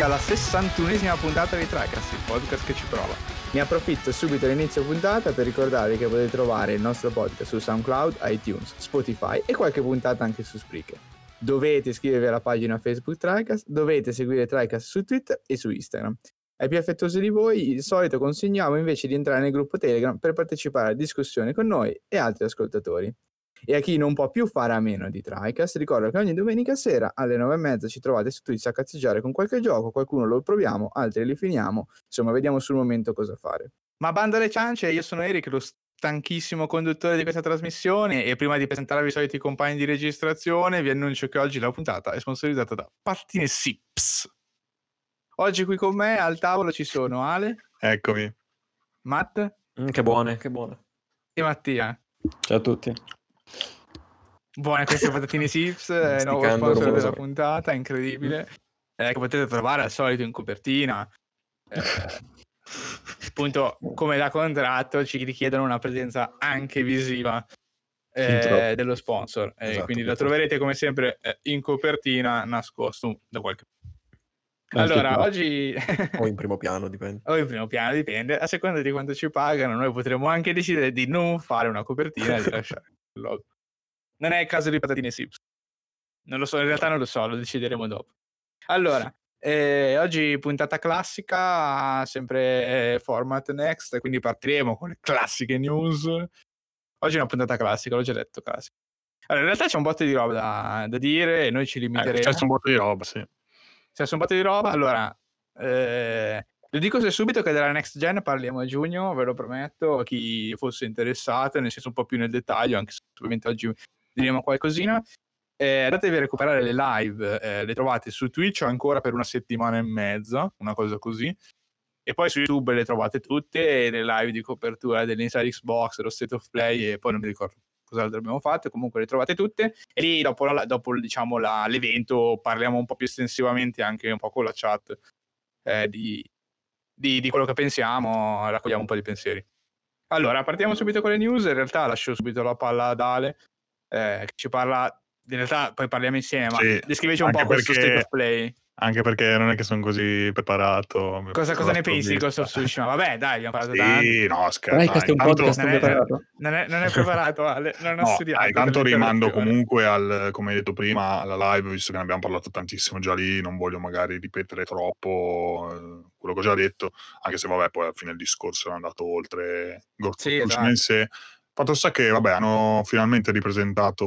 benvenuti alla 61esima puntata di TriCast, il podcast che ci prova. Ne approfitto subito all'inizio puntata per ricordarvi che potete trovare il nostro podcast su SoundCloud, iTunes, Spotify e qualche puntata anche su Spreaker. Dovete iscrivervi alla pagina Facebook TriCast, dovete seguire TriCast su Twitter e su Instagram. Ai più affettuosi di voi, di solito consigliamo invece di entrare nel gruppo Telegram per partecipare a discussioni con noi e altri ascoltatori. E a chi non può più fare a meno di TriCast, ricordo che ogni domenica sera alle 9.30 ci trovate su Twitch a cazzeggiare con qualche gioco, qualcuno lo proviamo, altri li finiamo, insomma vediamo sul momento cosa fare. Ma banda alle ciance, io sono Eric, lo stanchissimo conduttore di questa trasmissione e prima di presentarvi i soliti compagni di registrazione vi annuncio che oggi la puntata è sponsorizzata da Pattine Sips. Oggi qui con me al tavolo ci sono Ale. Eccomi. Matt. Mm, che buone, che buone. E Mattia. Ciao a tutti. Buone queste patatine Sips, eh, nuovo sponsor della puntata, incredibile. Eh, che potete trovare al solito in copertina. Eh, appunto, come da contratto, ci richiedono una presenza anche visiva eh, dello sponsor. Esatto, quindi lo troverete come sempre eh, in copertina, nascosto da qualche allora, oggi... o in primo piano, dipende. O in primo piano, dipende. A seconda di quanto ci pagano, noi potremmo anche decidere di non fare una copertina e di lasciare il logo. Non è il caso di patatine Sips. Non lo so, in realtà non lo so, lo decideremo dopo. Allora, eh, oggi puntata classica, sempre eh, format next, quindi partiremo con le classiche news. Oggi è una puntata classica, l'ho già detto classica. Allora, in realtà c'è un botto di roba da, da dire e noi ci limiteremo. Eh, c'è un botto di roba, sì. C'è un botto di roba, allora... Eh, lo dico se subito che della next gen parliamo a giugno, ve lo prometto, a chi fosse interessato, nel senso un po' più nel dettaglio, anche se ovviamente oggi diremo qualcosina. Eh, andatevi a recuperare le live, eh, le trovate su Twitch ancora per una settimana e mezza, una cosa così. E poi su YouTube le trovate tutte, le live di copertura dell'Inside Xbox, lo State of Play e poi non mi ricordo cos'altro abbiamo fatto, comunque le trovate tutte. E lì dopo, la, dopo diciamo, la, l'evento parliamo un po' più estensivamente anche un po' con la chat eh, di, di, di quello che pensiamo, raccogliamo un po' di pensieri. Allora, partiamo subito con le news. In realtà lascio subito la palla ad Ale eh, che ci parla, in realtà poi parliamo insieme, ma sì, descriveci un po' questo state of play. Anche perché non è che sono così preparato. Cosa, cosa ne pensi di Ghost of Tsushima? Vabbè, dai, abbiamo parlato sì, tanto. no, scherzo. Dai, questo è un podcast non è, preparato. Non è, non è preparato, Ale. Non ho no, studiato. Dai, tanto rimando comunque al, come hai detto prima, alla live, visto che ne abbiamo parlato tantissimo già lì, non voglio magari ripetere troppo eh, quello che ho già detto, anche se vabbè, poi alla fine il discorso è andato oltre Ghost sì, of Tsushima in sé Fatto sta che, vabbè, hanno finalmente ripresentato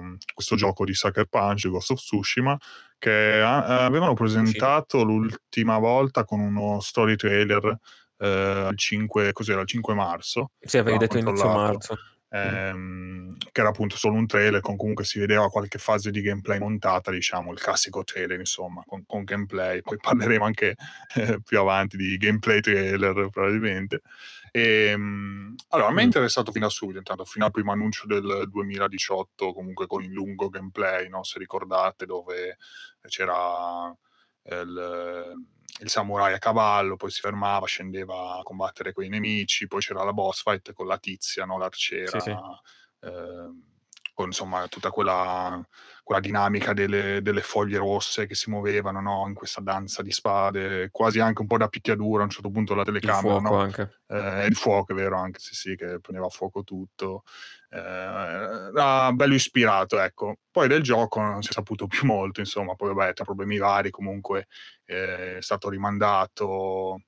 mm, questo gioco di Sucker Punch, Ghost of Tsushima, che a- avevano presentato sì. l'ultima volta con uno story trailer eh, il 5, cos'era, il 5 marzo. Sì, avevi detto inizio marzo. Ehm, che era appunto solo un trailer con comunque si vedeva qualche fase di gameplay montata, diciamo, il classico trailer, insomma, con, con gameplay. Poi parleremo anche eh, più avanti di gameplay trailer, probabilmente. E, ehm, allora, a me è interessato fino a subito, intanto, fino al primo annuncio del 2018, comunque con il lungo gameplay, no? se ricordate, dove c'era il, il, samurai a cavallo, poi si fermava, scendeva a combattere con i nemici, poi c'era la boss fight con la tizia, no? l'arciera. Sì, sì. Eh, con insomma tutta quella, quella dinamica delle, delle, foglie rosse che si muovevano no? in questa danza di spade, quasi anche un po' da picchiaduro a un certo punto la telecamera. Il fuoco no? anche. Eh, il fuoco, è vero, anche sì, sì, che prendeva a fuoco tutto. Eh, era bello ispirato, ecco. Poi del gioco non si è saputo più molto, insomma, poi vabbè, tra problemi vari comunque eh, è stato rimandato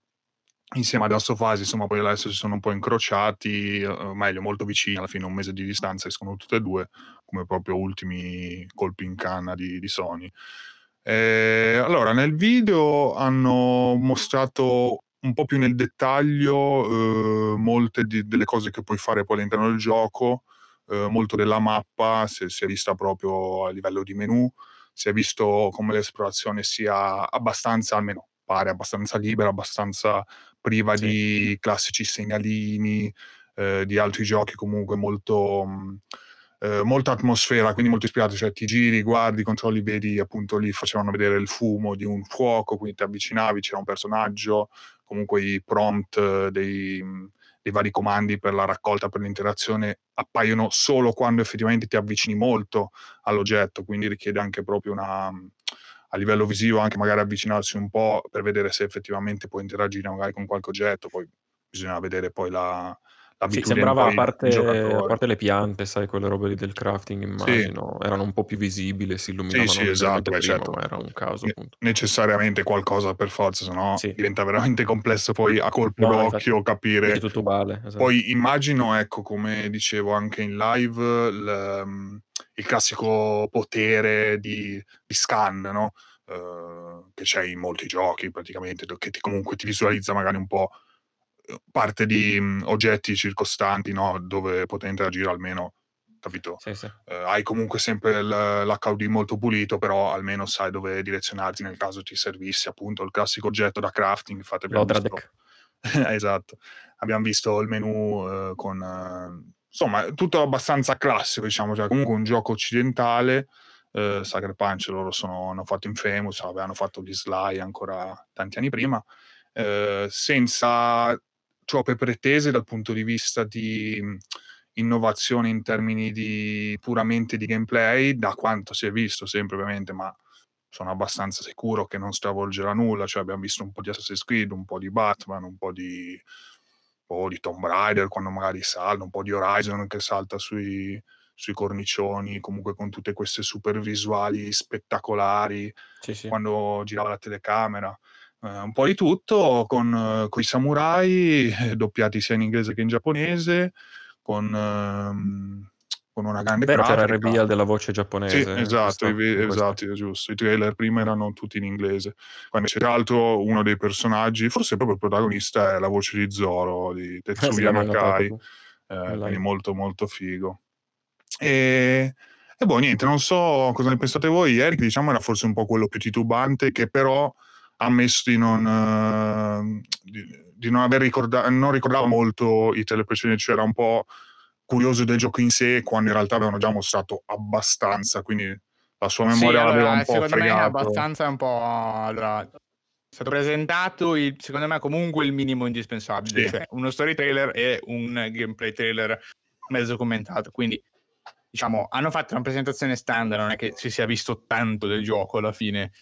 insieme ad Astofasi, insomma, poi adesso si sono un po' incrociati, o meglio, molto vicini, alla fine un mese di distanza escono tutte e due, come proprio ultimi colpi in canna di, di Sony. Eh, allora, nel video hanno mostrato un po' più nel dettaglio eh, molte di, delle cose che puoi fare poi all'interno del gioco, eh, molto della mappa, si, si è vista proprio a livello di menu, si è visto come l'esplorazione sia abbastanza, almeno pare abbastanza libera, abbastanza priva sì. di classici segnalini, eh, di altri giochi comunque molto... Mh, eh, molta atmosfera, quindi molto ispirato, cioè ti giri, guardi, controlli, vedi appunto lì facevano vedere il fumo di un fuoco, quindi ti avvicinavi, c'era un personaggio, comunque i prompt dei, dei vari comandi per la raccolta, per l'interazione appaiono solo quando effettivamente ti avvicini molto all'oggetto, quindi richiede anche proprio una a livello visivo anche magari avvicinarsi un po' per vedere se effettivamente può interagire magari con qualche oggetto, poi bisogna vedere poi la Sì, sembrava a parte a parte le piante, sai, quelle robe lì del crafting Sì. immagino, erano un po' più visibili, si Sì, illuminavano sì, leggermente esatto, prima, certo. era un caso appunto. necessariamente qualcosa per forza, sennò Sì. diventa veramente complesso poi a colpo No, infatti. d'occhio Vedi capire tutto uguale, esatto. poi immagino, ecco, come dicevo anche in live, il mhmm, il classico potere di di scan, no, uhm, che c'è in molti giochi praticamente, che ti comunque ti visualizza magari un po', uhm, parte di, mhmm, oggetti circostanti, no, dove poter interagire almeno, capito? Sì, sì. Uhm, hai comunque sempre l'HUD molto pulito, però almeno sai dove direzionarti nel caso ti servisse appunto il classico oggetto da crafting. Infatti abbiam visto L'Odradek. esatto. Abbiam visto il menù, uhm, con insomma tutto abbastanza classico diciamo, cioè comunque un gioco occidentale, uhm, Sucker Punch loro sono hanno fatto Infamous, hanno fatto gli Sly ancora tanti anni prima, uhm, senza troppe pretese dal punto di vista di, mhmm, innovazione in termini di puramente di gameplay, da quanto si è visto sempre ovviamente, ma sono abbastanza sicuro che non stravolgerà nulla, cioè abbiam visto un po' di Assassin's Creed, un po' di Batman, un po' di po' di Tomb Raider quando magari salta, un po' di Horizon che salta sui sui cornicioni, comunque con tutte queste super visuali spettacolari, Sì, sì. quando girava la telecamera. Ehm, un po' di tutto con coi samurai, eh, doppiati sia in inglese che in giapponese, con mhmm, con una grande Vero, c'era il grafica. reveal della voce Sì, giapponese esatto, i esatto, giusto. I trailer prima erano tutti in inglese. Quando c'è tra l'altro uno dei personaggi, forse proprio il protagonista, è la voce di Zoro di Eh sì, Tetsuya Nakai, in quindi molto, molto figo. Ehm, e boh niente, non so cosa ne pensate voi. Eric diciamo era forse un po' quello più titubante che però ha ammesso di non di di non aver ricorda non ricordava molto i titoli precedenti, cioè era un po' curioso del gioco in sé, quando in realtà avevano già mostrato abbastanza, quindi la sua Sì, memoria l'aveva un allora po' secondo me è abbastanza un po' allora, è stato presentato il secondo me comunque il minimo indispensabile, Sì. cioè uno story trailer e un gameplay trailer mezzo commentato. Quindi diciamo hanno fatto una presentazione standard, non è che si sia visto tanto del gioco alla fine.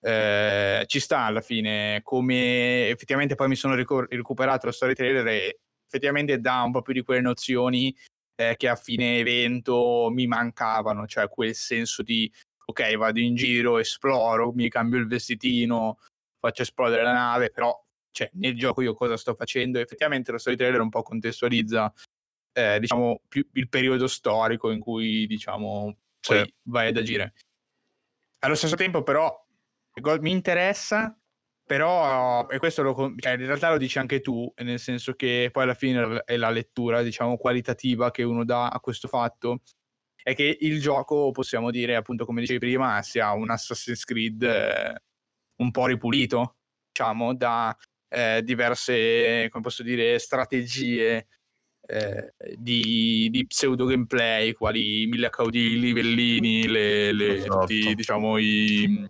Ehm, ci sta alla fine, come effettivamente poi mi sono ricor recuperato lo story trailer e effettivamente dà un po' più di quelle nozioni, ehm, che a fine evento mi mancavano, cioè quel senso di: "Okay, vado in giro, esploro, mi cambio il vestitino, faccio esplodere la nave", però cioè nel gioco io cosa sto facendo? Effettivamente lo story trailer un po' contestualizza, ehm, diciamo più il periodo storico in cui diciamo Sì. vai ad agire. Allo stesso tempo però mi interessa, però e questo lo cioè in realtà lo dici anche tu, nel senso che poi alla fine è la lettura diciamo qualitativa che uno dà a questo fatto, è che il gioco possiamo dire, appunto come dicevi prima, sia un Assassin's Creed un po' ripulito, diciamo da, ehm, diverse, come posso dire, strategie, ehm, di di pseudo gameplay quali i 1000 caudilli, livellini, le le tutti Esatto. diciamo i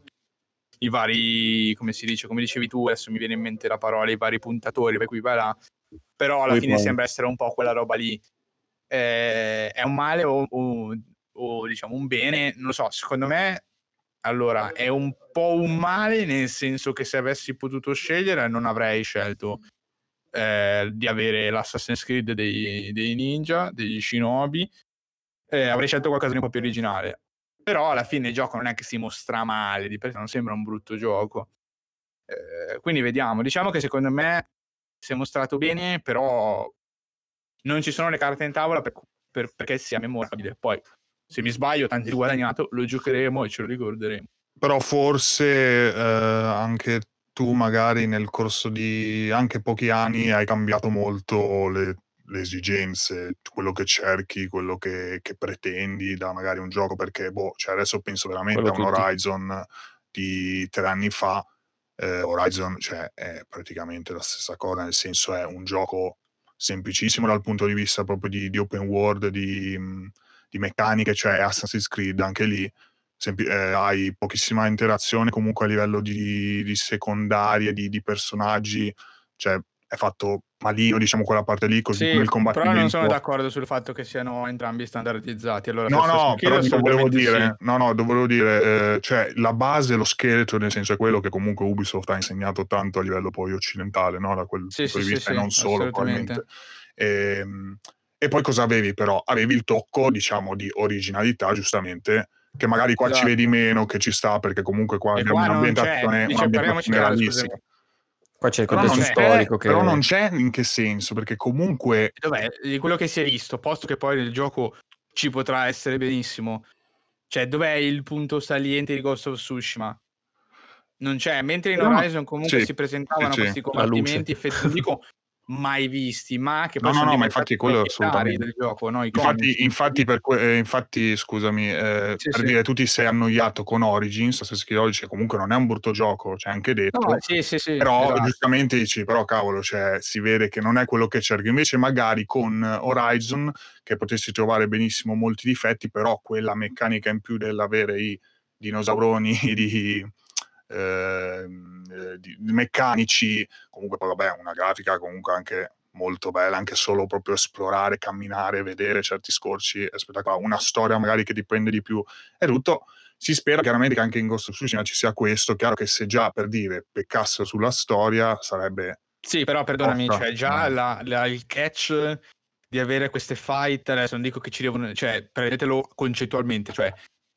i vari come si dice, come dicevi tu, adesso mi viene in mente la parola, i vari puntatori per cui vai là, però alla fine Waypoint. sembra essere un po' quella roba lì. Ehm, è un male o o o diciamo un bene? Non lo so, secondo me allora è un po' un male, nel senso che se avessi potuto scegliere non avrei scelto, ehm, di avere l'Assassin's Creed dei dei ninja, degli shinobi, ehm, avrei scelto qualcosa di un po' più originale. Però alla fine il gioco non è che si mostra male, di per sé non sembra un brutto gioco. Ehm, quindi vediamo. Diciamo che secondo me si è mostrato bene, però non ci sono le carte in tavola per per perché sia memorabile. Poi se mi sbaglio tanto di guadagnato, lo giocheremo e ce lo ricorderemo. Però forse, ehm, anche tu magari nel corso di anche pochi anni hai cambiato molto le le esigenze, quello che cerchi, quello che che pretendi da magari un gioco, perché boh, cioè adesso penso veramente Quello a un tutti. Horizon di 3 anni fa, ehm, Horizon cioè è praticamente la stessa cosa, nel senso è un gioco semplicissimo dal punto di vista proprio di di open world, di mhmm, di meccaniche, cioè Assassin's Creed anche lì sempi ehm, hai pochissima interazione comunque a livello di di secondarie, di di personaggi, cioè è fatto malino, diciamo quella parte lì, così Sì, come il però combattimento. non sono d'accordo sul fatto che siano entrambi standardizzati. Allora, No, no, però volevo dire, sì. no, no, volevo dire, eh, cioè la base, lo scheletro, nel senso è quello che comunque Ubisoft ha insegnato tanto a livello poi occidentale, no? Da quel Sì, punto sì, di vista, e non solo probabilmente. Ehm, E, poi cosa avevi però? Avevi il tocco, diciamo, di originalità, giustamente, che magari qua ci Esatto. vedi meno, che ci sta, perché comunque qua E abbiamo qua un'ambientazione, un'ambientazione chiaro, realistica. scusami. Qua c'è il Però contesto non c'è. storico che... Però non c'è in che senso, perché comunque Dov'è? Di quello che si è visto, posto che poi nel gioco ci potrà essere benissimo. Cioè, dov'è il punto saliente di Ghost of Tsushima? Non c'è, mentre in Horizon comunque sì, si presentavano sì, questi combattimenti, effetti, non dico mai visti, ma che poi No, no, sono no, ma diventati infatti quello assolutamente. del gioco, no? Infatti, infatti, per que- eh, infatti scusami, eh, Sì, per sì. dire tu ti sei annoiato con Origins, Assassin's Creed Origins, comunque non è un brutto gioco, c'è anche detto. No, sì, sì, sì. Però esatto. giustamente dici, però cavolo, cioè, si vede che non è quello che cerchi. Invece magari con Horizon, che potessi trovare benissimo molti difetti, però quella meccanica in più dell'avere i dinosauroni di, eh, di- di meccanici, comunque poi vabbè, una grafica comunque anche molto bella, anche solo proprio esplorare, camminare, vedere certi scorci, è spettacolare. Una storia magari che ti prende di più e tutto. Si spera chiaramente che anche in Ghost of Tsushima ci sia questo, chiaro che se già per dire peccassero sulla storia sarebbe Sì, però perdonami, cioè già eh. la- la- il catch di avere queste fight, adesso non dico che ci devono, cioè prendetelo concettualmente, cioè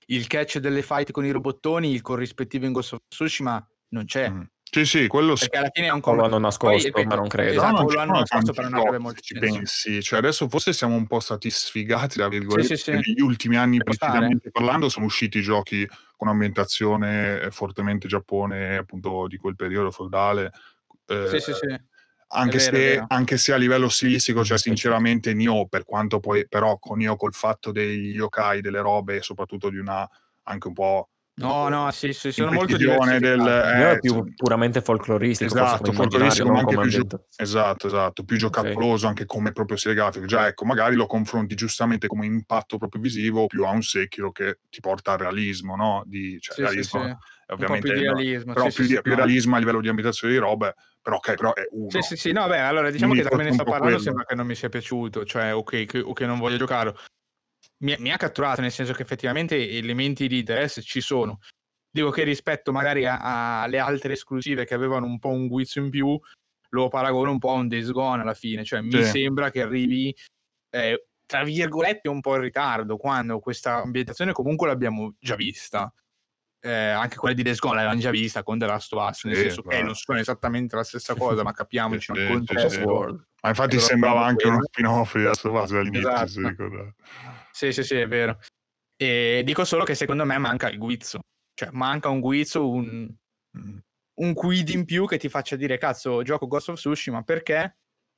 il catch delle fight con i robottoni, il corrispettivo in Ghost of Tsushima non c'è, Mm. Sì, sì, quello sì. perché alla fine è un O lo hanno Poi, nascosto, ripeto, ma non credo. esatto, Però non lo ci hanno nascosto per non avere molto ci pensi. Cioè, adesso forse siamo un po' stati sfigati, tra virgolette, sì, sì. negli ultimi anni, precisamente parlando, sono usciti giochi con ambientazione fortemente Giappone, appunto, di quel periodo feudale. eh, Sì, sì, sì. Anche, vero, se, anche se a livello stilistico, cioè sinceramente Nioh, per quanto poi però con Nioh col fatto degli yokai, delle robe, soprattutto di una anche un po' No, no, sì, sì, sono molto imprecisione del, eh, è più cioè, puramente folcloristico, Esatto, folcloristico, ma anche più, gio- esatto, esatto, più giocattoloso anche come proprio stile grafico. Già, ecco, magari lo confronti giustamente come impatto proprio visivo più a un Sekiro che ti porta al realismo, no? Di, cioè, Sì, sì, realismo, sì. Eh, Un po' ovviamente, più realismo. però sì, più, sì, di, più no. realismo a livello di ambientazione di robe, però ok, però è uno. Sì, sì, sì, no, beh, allora diciamo Quindi che da come ne sto parlando quello. sembra che non mi sia piaciuto, cioè ok che, o che non voglio giocarlo. Mi, mi ha catturato nel senso che effettivamente elementi di interesse ci sono. Dico che rispetto magari alle altre esclusive che avevano un po' un guizzo in più, lo paragono un po' a un Days Gone alla fine, cioè mi Sì. sembra che arrivi eh, tra virgolette un po' in ritardo, quando questa ambientazione comunque l'abbiamo già vista. Eh, anche quella di Days Gone l'avevamo già vista con The Last of Us, nel Sì, senso che ma- non sono esattamente la stessa cosa, ma capiamoci Sì, il sì, sì. Ma infatti sembrava anche uno quello- spin-off di Last of Us all'inizio, Esatto. se ricordate. Sì, sì, sì, è vero. E dico solo che secondo me manca il guizzo. Cioè, manca un guizzo, un, Mm. un quid in più che ti faccia dire, cazzo, gioco Ghost of Tsushima, perché?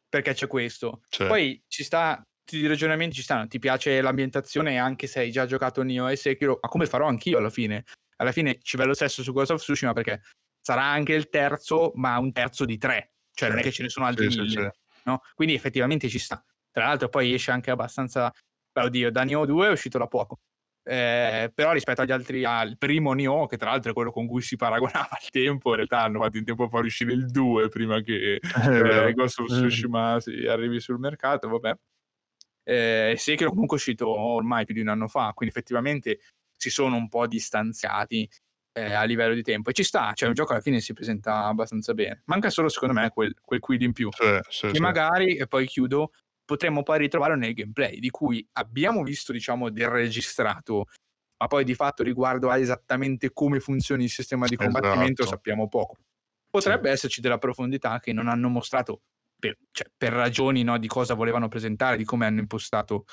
Perché c'è questo. Cioè, Poi ci sta, i ragionamenti ci stanno, ti piace l'ambientazione anche se hai già giocato Nioh e Sekiro, ma come farò anch'io alla fine? Alla fine ci va lo stesso su Ghost of Tsushima perché sarà anche il terzo, ma un terzo di tre. Cioè, non è che ce ne sono altri sì, sì, mille. sì. no? Quindi effettivamente ci sta. Tra l'altro poi esce anche abbastanza... Beh, oddio, da Nioh 2 è uscito da poco. Eh, però rispetto agli altri, al primo Nioh, che tra l'altro è quello con cui si paragonava al tempo, in realtà hanno fatto in tempo a far uscire il 2 prima che eh, Ghost of Mm. Tsushima si arrivi sul mercato, vabbè. Eh, Sekiro comunque è uscito ormai più di un anno fa, quindi effettivamente si sono un po' distanziati eh, a livello di tempo e ci sta, cioè il gioco alla fine si presenta abbastanza bene. Manca solo secondo me quel, quel quid in più Sì, sì, che sì. magari, e poi chiudo, potremmo poi ritrovare nel gameplay, di cui abbiamo visto, diciamo, del registrato, ma poi di fatto riguardo a esattamente come funzioni il sistema di combattimento Esatto. sappiamo poco. Potrebbe esserci della profondità che non hanno mostrato per, cioè, per ragioni no, di cosa volevano presentare, di come hanno impostato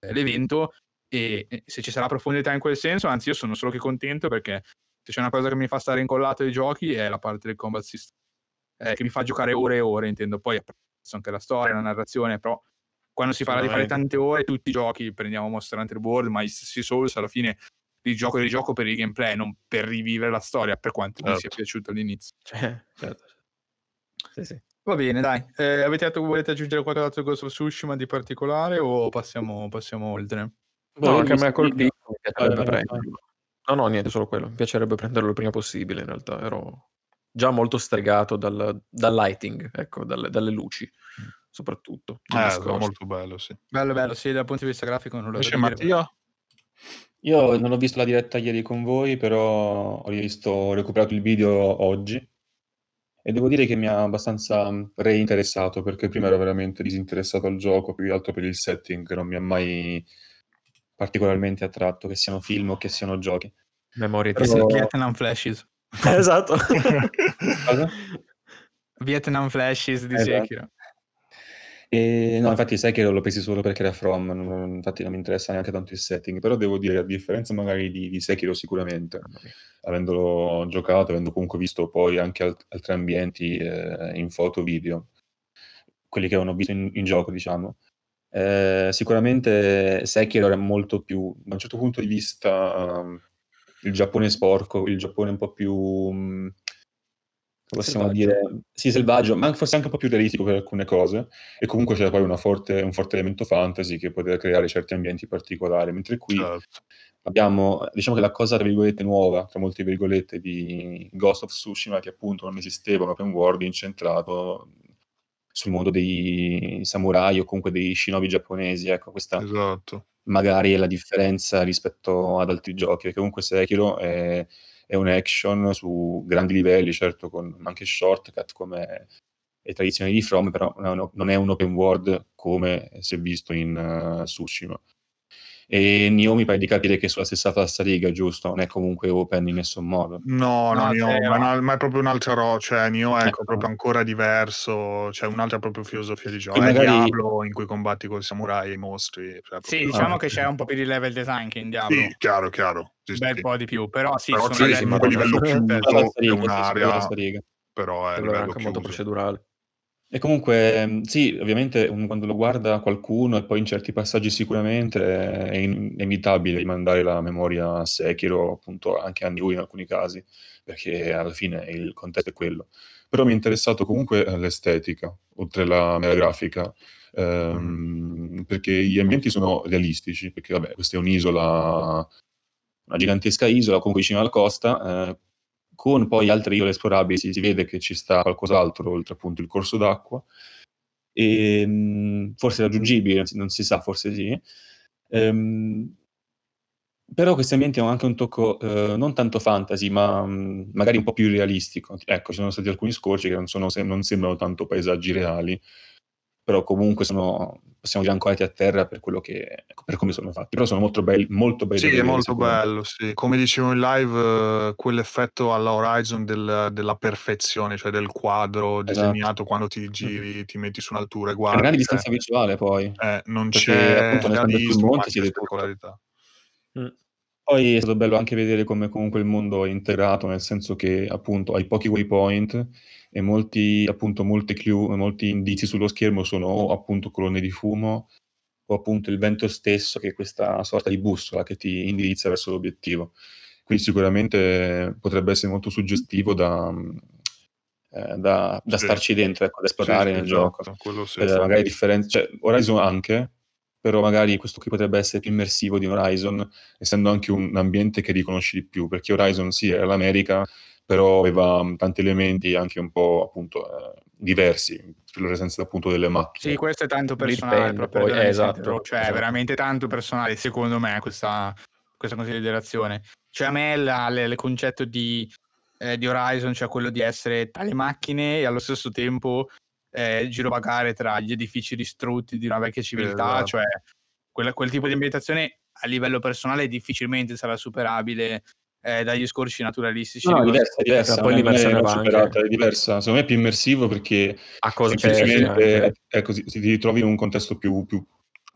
eh, l'evento, e se ci sarà profondità in quel senso, anzi io sono solo che contento perché se c'è una cosa che mi fa stare incollato ai giochi è la parte del combat system, eh, che mi fa giocare ore e ore, intendo, poi apprezzo anche la storia, la narrazione, però quando si parla di fare tante ore, tutti i giochi, prendiamo Monster Hunter World, ma gli stessi Souls alla fine di gioco e rigioco per il gameplay, non per rivivere la storia, per quanto mi sia Certo. piaciuto all'inizio. Cioè, certo. Sì, sì. Va bene, dai. Eh, avete detto che volete aggiungere qualcos'altro a Ghost of Tsushima di particolare o passiamo, passiamo oltre? No, anche a me ha colpito, mi piacerebbe la pena. prenderlo. No, no, niente, solo quello. Mi piacerebbe prenderlo il prima possibile, in realtà. Ero già molto stregato dal, dal lighting, ecco, dalle, dalle luci, soprattutto. di Eh, nascosto. molto bello, sì. Bello, bello, sì, dal punto di vista grafico non lo Invece. Mattia? Io non ho visto la diretta ieri con voi, però ho rivisto, ho recuperato il video oggi e devo dire che mi ha abbastanza mh, reinteressato perché prima ero veramente disinteressato al gioco, più che altro per il setting che non mi ha mai particolarmente attratto, che siano film o che siano giochi. Memorie Però- di Oh. Vietnam Flashes. esatto. Vietnam Flashes di Esatto. Sekiro. E, no, infatti sai che l'ho presi solo perché era From, non- infatti non mi interessa neanche tanto il setting, però devo dire, a differenza magari di, di Sekiro sicuramente, avendolo giocato, avendo comunque visto poi anche alt- altri ambienti eh, in foto, video, quelli che avevo visto in, in gioco, diciamo, eh, sicuramente Sekiro era molto più, da un certo punto di vista, um, il Giappone sporco, il Giappone un po' più... um, possiamo Selvaggio. dire sì, selvaggio, ma forse anche un po' più realistico per alcune cose. E comunque c'era poi una forte- un forte elemento fantasy che poteva creare certi ambienti particolari. Mentre qui Certo. abbiamo, diciamo che la cosa, tra virgolette, nuova, tra molte virgolette, di Ghost of Tsushima, che appunto non esisteva, un open world incentrato sul mondo dei samurai o comunque dei shinobi giapponesi. Ecco, questa Esatto. magari è la differenza rispetto ad altri giochi, perché comunque Sekiro è, è un action su grandi livelli, certo con anche shortcut come le tradizioni di From, però non è un- non è un open world come si è visto in uh, Tsushima. E Nioh mi pare di capire che è sulla stessa falsariga, giusto? Non è comunque open in nessun modo. No, No, no, Nioh, zero. ma, no, ma è proprio un'altra roba, cioè Nioh è Ecco. proprio ancora diverso, c'è un'altra proprio filosofia di gioco. E È magari- Diablo in cui combatti con i samurai e i mostri. cioè Sì, proprio- diciamo Ah. che c'è un po' più di level design che in Diablo. Sì, chiaro, chiaro. Sì, un sì, bel sì. po' di più, però sì, Però sono sì, livelli sì, un livello La è sì, sì, un'area, però è era livello anche molto procedurale. E comunque, mh, sì, ovviamente un- quando lo guarda qualcuno e poi in certi passaggi sicuramente è in- inevitabile rimandare la memoria a Sekiro, appunto anche a Nioh in alcuni casi, perché alla fine il contesto è quello. Però mi è interessato comunque eh, l'estetica, oltre la mera grafica, ehm, perché gli ambienti sono realistici, perché vabbè, questa è un'isola, una gigantesca isola comunque vicino alla costa, eh, con poi altre isole esplorabili si, si vede che ci sta qualcos'altro oltre appunto il corso d'acqua e mh, forse raggiungibile, non si, non si sa, forse sì. Ehm, però questi ambienti hanno anche un tocco eh, non tanto fantasy, ma mh, magari un po' più realistico. Ecco, ci sono stati alcuni scorci che non, sono, non sembrano tanto paesaggi reali, però comunque sono, possiamo dire, ancorati a terra per quello che, per come sono fatti. Però sono molto belli, molto belli. Sì, è molto bello, sì. Come dicevo in live, eh, quell'effetto alla Horizon del- della perfezione, cioè del quadro Esatto. disegnato quando ti giri, ti metti su un'altura e guardi. grande cioè, distanza visuale poi. eh, non Perché, c'è appunto, realismo, monte c'è spettacolarità. Poi è stato bello anche vedere come comunque il mondo è integrato, nel senso che appunto hai pochi waypoint e molti, appunto, molte clue, molti indizi sullo schermo sono o appunto colonne di fumo o appunto il vento stesso che è questa sorta di bussola che ti indirizza verso l'obiettivo. Quindi sicuramente potrebbe essere molto suggestivo da, eh, da, da Sì. starci dentro, ecco, da esplorare sì, nel esatto, gioco. sì. Eh, magari differenze, cioè Horizon anche, però magari questo qui potrebbe essere più immersivo di Horizon, essendo anche un ambiente che riconosci di più, perché Horizon sì, era l'America, però aveva mh, tanti elementi anche un po' appunto eh, diversi, per la presenza appunto delle macchine. Sì, questo è tanto personale, dipende, proprio, poi, eh, esatto, cioè esatto. è veramente tanto personale, secondo me, questa, questa considerazione. Cioè a me la- le- il concetto di, eh, di Horizon, cioè quello di essere tra le macchine e allo stesso tempo eh, girovagare tra gli edifici distrutti di una vecchia civiltà, esatto. cioè quella- quel tipo di ambientazione a livello personale difficilmente sarà superabile eh, dagli scorci naturalistici. No, è diversa, è diversa, Poi non è- superata, è diversa. Secondo me è più immersivo perché A cosa semplicemente è così, ti ritrovi in un contesto più, più-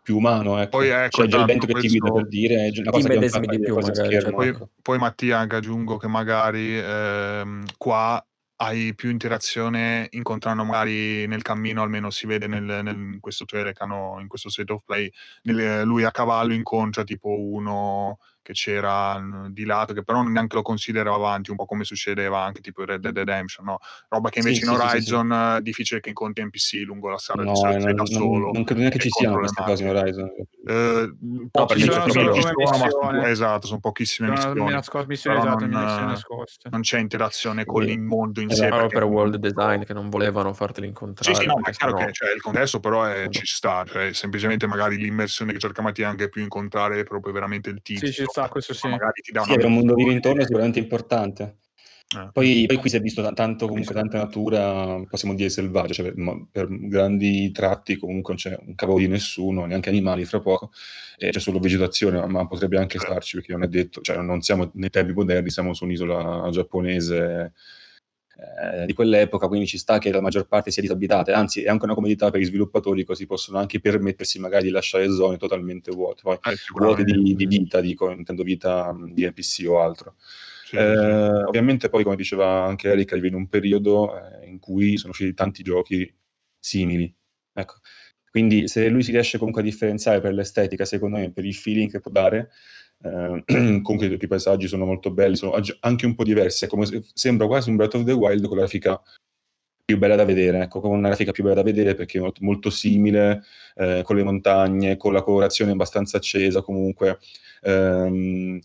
più umano, ecco. Poi, ecco, C'è già il esatto, vento che ti guida questo- per dire, è una cosa che di più, magari, schermo, Poi, ecco. poi Mattia anche aggiungo che magari ehm, qua hai più interazione incontrando magari nel cammino, almeno si vede nel, nel- in questo trailer che hanno in questo state of play, nel- lui a cavallo incontra tipo uno che c'era di lato, che però neanche lo considero avanti, un po' come succedeva anche tipo in Red Dead Redemption, no? Roba che invece Sì, in sì, sì, sì, sì. Horizon è difficile che incontri NPC lungo la strada, di No, solito eh, sei non, da non- solo. non credo neanche ci siano queste cose in. Horizon. Eh, No, perché sono ci solo ci come ma missione. esatto, sono pochissime Sono missioni, nascos- missioni però esatto, non, eh, non c'è interazione con Sì. il mondo in Esatto. sé. Proprio per world design che non volevano farteli Sì, incontrare. sì, no, ma è chiaro che cioè, il contesto però è- Appunto. ci sta, cioè, semplicemente magari l'immersione che cerca Mattia anche più incontrare proprio veramente il tizio. Sta, questo sì. Magari ti dà Sì, un mondo vivo intorno è sicuramente importante. eh. Poi, poi qui si è visto t- tanto, comunque tanta natura, possiamo dire selvaggia, cioè, ma per grandi tratti comunque non c'è un cavolo di nessuno, neanche animali fra poco, e c'è solo vegetazione, ma, ma potrebbe anche Certo. starci perché non è detto, cioè non siamo nei tempi moderni, siamo su un'isola giapponese eh, di quell'epoca, quindi ci sta che la maggior parte sia disabitata, anzi è anche una comodità per gli sviluppatori, così possono anche permettersi magari di lasciare zone totalmente vuote, poi Eh, vuote di, di vita, dico, intendo vita mh, di NPC o altro. Sì, Eh, sì. ovviamente poi, come diceva anche Eric, arriva in un periodo eh, in cui sono usciti tanti giochi simili. Ecco. Quindi se lui si riesce comunque a differenziare per l'estetica, secondo me, per il feeling che può dare, eh, comunque i paesaggi sono molto belli, sono anche un po' diversi, come se- sembra quasi un Breath of the Wild con la grafica più bella da vedere, ecco, con una grafica più bella da vedere perché è molto, molto simile, eh, con le montagne, con la colorazione abbastanza accesa comunque. Ehm,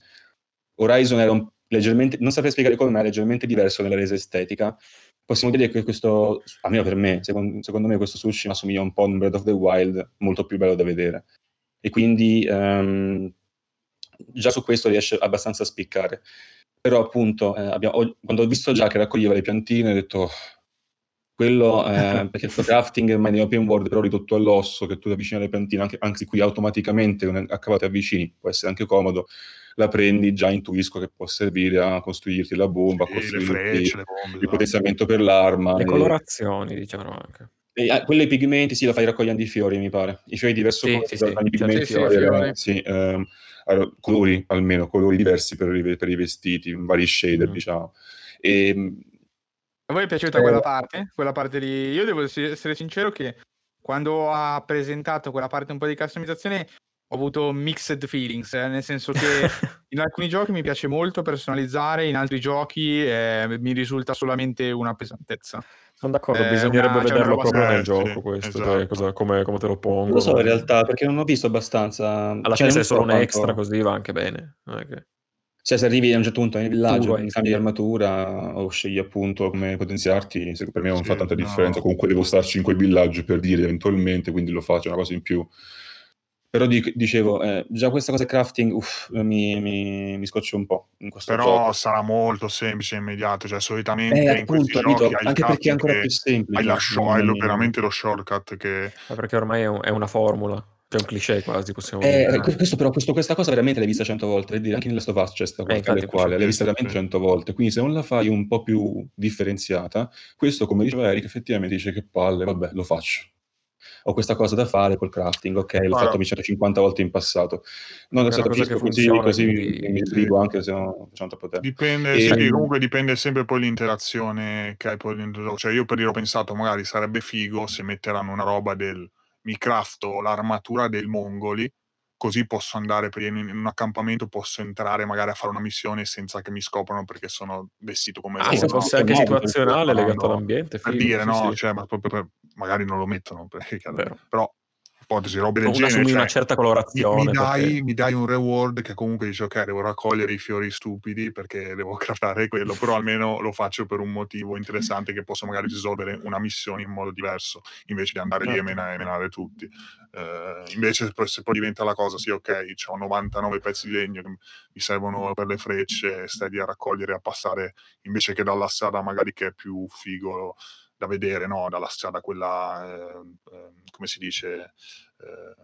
Horizon era un- leggermente, non saprei spiegare come, ma è leggermente diverso nella resa estetica. Possiamo dire che questo, almeno per me, secondo, secondo me questo Tsushima assomiglia un po' a un Breath of the Wild, molto più bello da vedere. E quindi ehm, già su questo riesce abbastanza a spiccare. Però appunto, eh, abbiamo- ho- quando ho visto già che raccoglieva le piantine, ho detto, "Oh, quello, eh, perché il crafting è ormai in open world, però ridotto all'osso, che tu ti avvicini alle piantine, anche, anzi qui automaticamente, con a cavallo ti avvicini, può essere anche comodo, la prendi, già intuisco che può servire a costruirti la bomba, a Sì, le costruirti frecce, le bombe, il esatto. potenziamento per l'arma. Le e- colorazioni, diciamo anche. e, ah, quelle pigmenti sì, la fai raccogliendo i fiori, mi pare. I fiori di diverso Sì, colore, sì, sì, i pigmenti sì, sì, vari, fiori. eh, sì, ehm, colori almeno, colori diversi per, i- per i vestiti, vari shader, Mm. diciamo. E, A voi è piaciuta Eh. quella parte? Quella parte lì? Io devo ess- essere sincero che quando ha presentato quella parte un po' di customizzazione ho avuto mixed feelings, eh, nel senso che in alcuni giochi mi piace molto personalizzare, in altri giochi eh, mi risulta solamente una pesantezza. Sono d'accordo, Eh, bisognerebbe una- vederlo proprio Eh, nel gioco sì, questo, esatto. cioè, cosa- come, come te lo pongo. non lo so in realtà, perché non ho visto abbastanza... Alla cioè, fine se è solo so un quanto- extra così va anche bene. che- Cioè, se arrivi a un certo punto nel villaggio, Tu, in eh, cambi sì. armatura o scegli appunto come potenziarti, per me non Sì, fa tanta no. differenza. Comunque devo starci in quel villaggio per dire eventualmente, quindi lo faccio, è una cosa in più. Però di- dicevo, eh, già questa cosa crafting uff, mi, mi, mi scoccia un po' in questo Però gioco. sarà molto semplice e immediato, cioè solitamente Eh, in questi appunto, giochi capito? Anche perché è ancora più semplice. hai, la show- hai lo- veramente lo shortcut che Ma perché ormai è, un- è una formula, cioè un cliché quasi, possiamo Eh, dire. que- questo, però, questo- questa cosa veramente l'hai vista cento volte, dire, anche nella Us c'è questa Eh, cosa tale quale, l'hai vista veramente cento volte, quindi se non la fai un po' più differenziata, questo, come diceva Eric, effettivamente dice che palle, vabbè, lo faccio. Ho questa cosa da fare col crafting, ok, l'ho Guarda. fatto 150 volte in passato. Non È adesso capisco così, funziona, così quindi- mi sbrigo anche se no facciamo troppo tempo. Dipende, E- sì, comunque dipende sempre poi l'interazione che hai poi dentro. Cioè, io per dire ho pensato, magari sarebbe figo se metteranno una roba del mi crafto l'armatura del Mongoli, così posso andare per in, in un accampamento, posso entrare magari a fare una missione senza che mi scoprano perché sono vestito come Ah, se fosse anche situazionale legato all'ambiente, per dire, no, cioè, ma proprio per- magari non lo mettono, perché, però ipotesi, robe del Una genere. assumi cioè, una certa colorazione. mi dai, perché- mi dai un reward che comunque dice ok devo raccogliere i fiori stupidi perché devo craftare quello però almeno lo faccio per un motivo interessante che posso magari risolvere una missione in modo diverso invece di andare lì e Certo. mena- e menare tutti Eh, invece se poi, se poi diventa la cosa sì ok ho 99 pezzi di legno che mi servono per le frecce stai lì a raccogliere e a passare invece che dalla strada magari che è più figo da vedere no dalla strada quella eh, come si dice eh,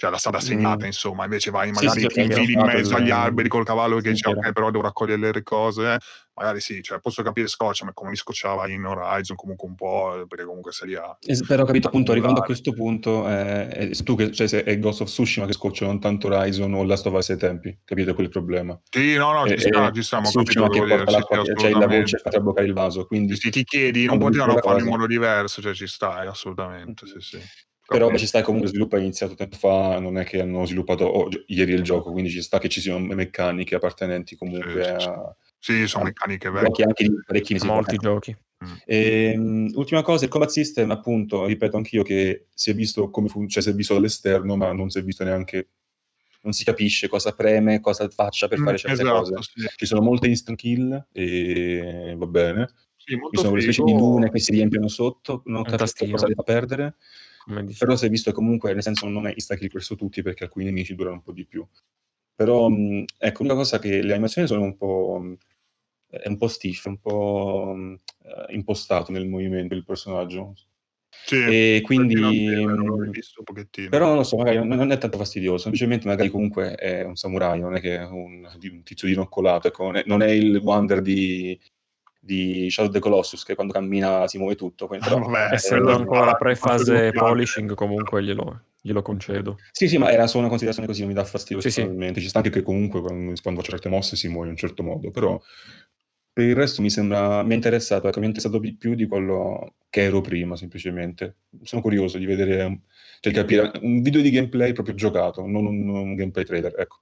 cioè la strada segnata, Mm. insomma, invece vai, magari sì, ti sì, infili in mezzo agli alberi col cavallo che dice ok, però devo raccogliere le cose, eh. magari sì, cioè posso capire scoccia, ma come mi scocciava in Horizon comunque un po', eh, perché comunque sei lì a... Es- Però ho capito appunto arrivando a questo punto eh, tu che, cioè, se è Ghost of Tsushima che scoccia non tanto Horizon o Last of Us ai tempi capite quel problema Sì, no, no, ci sta, ci capito Tsushima che dire, porta sì, l'acqua c'è la assolutamente. voce fa traboccare il vaso quindi Sì, ti chiedi, non potevano la farlo in modo diverso, cioè ci sta, eh, assolutamente, sì, sì. Però ci sta che comunque lo sviluppo è iniziato tempo fa, non è che hanno sviluppato oh, ieri il gioco, quindi ci sta che ci siano meccaniche appartenenti comunque Sì, a Sì, sono a meccaniche giochi vecchie. anche di parecchi mesi fa. molti Ecco. giochi. Ehm, ultima cosa, il combat system, appunto, ripeto anch'io che si è visto come funziona, cioè si è visto dall'esterno, ma non si è visto neanche, non si capisce cosa preme, cosa faccia per Mm, fare certe esatto, cose. sì. Ci sono molte instant kill e va bene. Sì, Ci sono quelle specie di figo. lune che si riempiono sotto, non capisco cosa le fa perdere. Però si è visto che comunque, nel senso, non è insta kill per su tutti perché alcuni nemici durano un po' di più. Però, mh, ecco, l'unica cosa che le animazioni sono un po'... mh, è un po' stiff, un po' mh, eh, impostato nel movimento il personaggio. Sì, E quindi... pochettino. però non lo so, magari non non è tanto fastidioso, semplicemente magari comunque è un samurai, non è che è un, di- un tizio dinoccolato, ecco, non, è, non è il Wonder di, di Shadow of the Colossus che quando cammina si muove tutto. quindi però- Vabbè, Essendo ancora fa- fa pre-fase polishing, comunque glielo, glielo concedo. Sì, sì, ma era solo una considerazione così, non mi dà fastidio Sì, sì. Ci sta anche che comunque quando, quando faccio certe mosse si muove in un certo modo, però per il resto mi sembra, mi è interessato, ecco, mi è interessato pi- più di quello che ero prima, semplicemente. Sono curioso di vedere, cioè di capire un video di gameplay proprio giocato, non un, un gameplay trailer, ecco.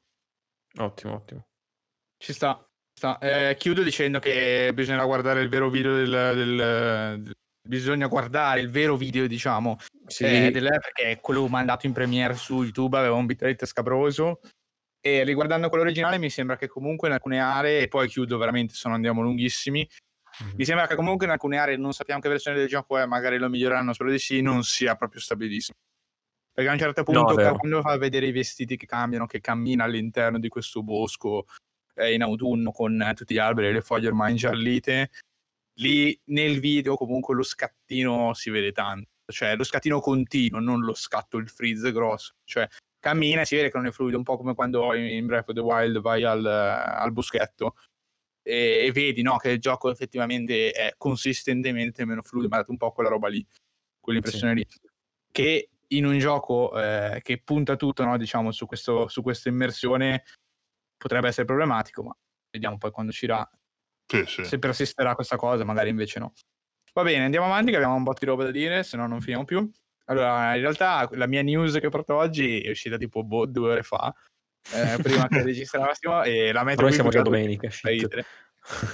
Ottimo, ottimo. Ci sta. Sta. Eh, chiudo dicendo che bisognerà guardare il vero video del, del- del- bisogna guardare il vero video, diciamo, Sì, eh, del- perché quello mandato in premiere su YouTube aveva un bitrate scabroso. E riguardando quello originale mi sembra che comunque in alcune aree, e poi chiudo veramente, se no andiamo lunghissimi, Mhm. mi sembra che comunque in alcune aree non sappiamo che versione del gioco è, magari lo miglioreranno, spero di sì, non sia proprio stabilissimo. Perché a un certo No, punto, vero. quando fa vedere i vestiti che cambiano, che cammina all'interno di questo bosco eh, in autunno con eh, tutti gli alberi e le foglie ormai ingiallite, lì nel video comunque lo scattino si vede tanto, cioè lo scattino continuo, non lo scatto, il freeze grosso, cioè cammina e si vede che non è fluido, un po' come quando in Breath of the Wild vai al, al boschetto e, e vedi no, che il gioco effettivamente è consistentemente meno fluido, mi ha dato un po' quella roba lì, quell'impressione lì, che in un gioco eh, che punta tutto no, diciamo, su, questo, su questa immersione potrebbe essere problematico, ma vediamo poi quando uscirà Sì, sì. se persisterà questa cosa, magari invece no. Va bene, andiamo avanti che abbiamo un botto di roba da dire, se no non finiamo più. Allora, in realtà la mia news che porto oggi è uscita tipo boh, due ore fa, eh, prima che registrassimo, e la metto Noi qui siamo già domenica.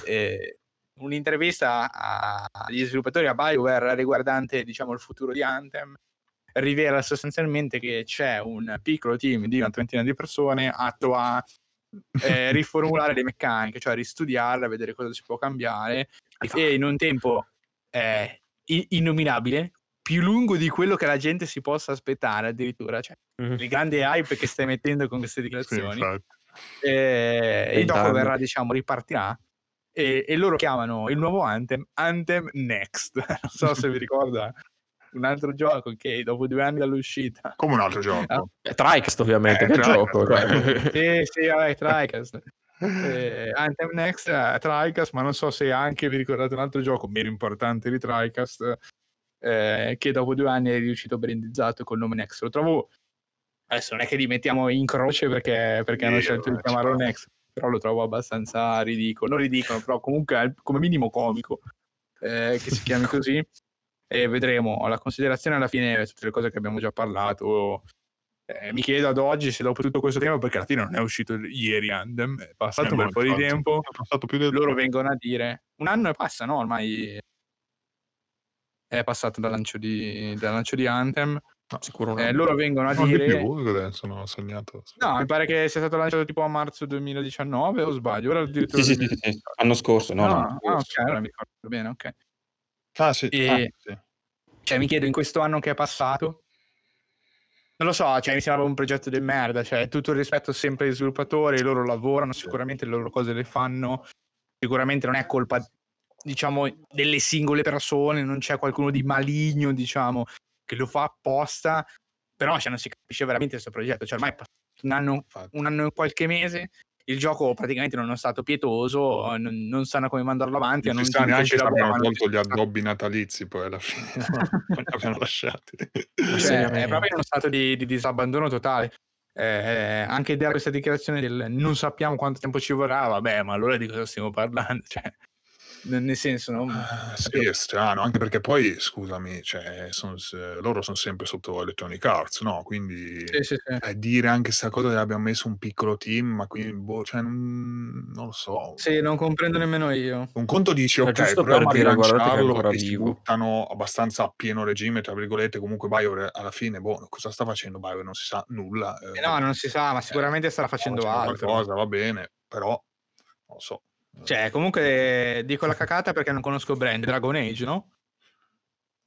Eh, un'intervista agli sviluppatori a BioWare riguardante diciamo il futuro di Anthem rivela sostanzialmente che c'è un piccolo team di una trentina di persone atto a eh, riformulare le meccaniche, cioè ristudiarle, vedere cosa si può cambiare e in un tempo eh, in- innominabile, più lungo di quello che la gente si possa aspettare addirittura, cioè Mhm. il grande hype che stai mettendo con queste Sì, dichiarazioni. infatti. Eh, gioco Vent'anni. verrà, diciamo, ripartirà e, e loro chiamano il nuovo Anthem Anthem Next. non so se vi ricorda un altro gioco che dopo due anni dall'uscita Come un altro gioco. Ah. Eh, Tricast ovviamente, Eh, che Tricast, gioco. cioè. sì, sì, vabbè, Tricast. Eh, Anthem Next è Tricast, ma non so se anche vi ricordate un altro gioco meno importante di Tricast eh, che dopo due anni è riuscito brandizzato col nome Next. Lo trovo adesso non è che li mettiamo in croce perché, perché hanno scelto di chiamarlo. Next, però lo trovo abbastanza ridicolo, non ridicolo, però comunque è come minimo comico eh, che si chiami così e vedremo. La considerazione alla fine tutte le cose che abbiamo già parlato. Eh, mi chiedo ad oggi se dopo tutto questo tempo perché alla fine non è uscito ieri Anthem è passato un bel po' di tempo. Del loro vengono a dire un anno e passa no ormai è passato dal lancio di, dal lancio di Anthem Sicuro no. eh, loro vengono a No, di dire più, adesso non ho no mi pare che sia stato lanciato tipo a marzo 2019 o sbaglio ora addirittura Sì, sì, sì, sì, sì. Anno scorso, no, no, No, ah, scorso. ok allora mi ricordo bene ok Ah, sì. E- ah, sì. cioè mi chiedo in questo anno che è passato non lo so, cioè mi sembra un progetto di merda, cioè tutto il rispetto sempre agli sviluppatori, loro lavorano, sicuramente le loro cose le fanno, sicuramente non è colpa, diciamo, delle singole persone, non c'è qualcuno di maligno, diciamo, che lo fa apposta, però cioè, non si capisce veramente questo progetto, cioè ormai è passato un anno, un anno e qualche mese, il gioco praticamente non è stato pietoso, non, non sanno come mandarlo avanti, Non sa neanche se abbiano tolto gli addobbi natalizi poi alla fine. non li abbiano lasciati. Cioè, è proprio in uno stato di, di disabbandono totale. Eh, anche dare questa dichiarazione del non sappiamo quanto tempo ci vorrà, vabbè, ma allora di cosa stiamo parlando? Cioè, Nel senso, non Eh, sì, è strano, anche perché poi, scusami, cioè, son loro son sempre sotto Electronic Arts, no, quindi, Sì, sì, sì. eh, dire anche 'sta cosa che abbiam messo un piccolo team, ma quindi, boh, cioè, non non lo so. Sì, non comprendo nemmeno io. Un conto dici: Ma "Okay, giusto per proviamo a dire: "Guardate che è rilanciarlo ancora e si vivo". buttano abbastanza a pieno regime", tra virgolette, comunque BioWare alla fine, boh, cosa sta facendo BioWare? Non si sa nulla, Eh no, non si sa, ma sicuramente starà facendo altro. qualcosa, va bene, però non lo so. Cioè, comunque dico la cacata perché non conosco il brand, Dragon Age, no?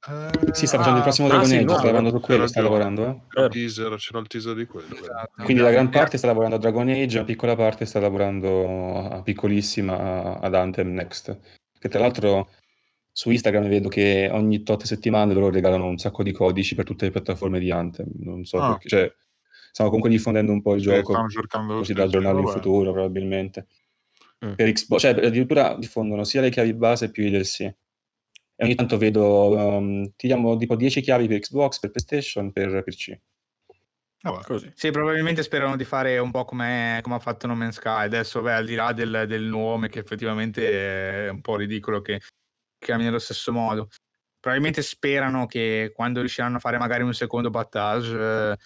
Ehm, Sì, sta facendo il prossimo ah, Dragon sì, Age, no, sta lavorando su quello, sta lavorando, eh. C'era il teaser c'era il teaser di quello. Esatto. Quindi la gran Eh, parte sta lavorando a Dragon Age, una piccola parte sta lavorando a piccolissima ad Anthem Next. Che tra l'altro su Instagram vedo che ogni tot settimane loro regalano un sacco di codici per tutte le piattaforme di Anthem. Non so Ah. perché, cioè, stanno comunque diffondendo un po' il Sì, gioco, stanno cercando così sì, da sì, aggiornarlo in vabbè. futuro probabilmente. Mm. Per Xbox, cioè addirittura diffondono sia le chiavi base più i DLC. E ogni tanto vedo, um, ti diamo tipo 10 chiavi per Xbox, per PlayStation, per PC. Vabbè. Così. Sì, probabilmente sperano di fare un po' come, come ha fatto No Man's Sky. Adesso, beh, al di là del, del nome, che effettivamente è un po' ridicolo che chiami nello stesso modo. Probabilmente sperano che quando riusciranno a fare magari un secondo battage eh,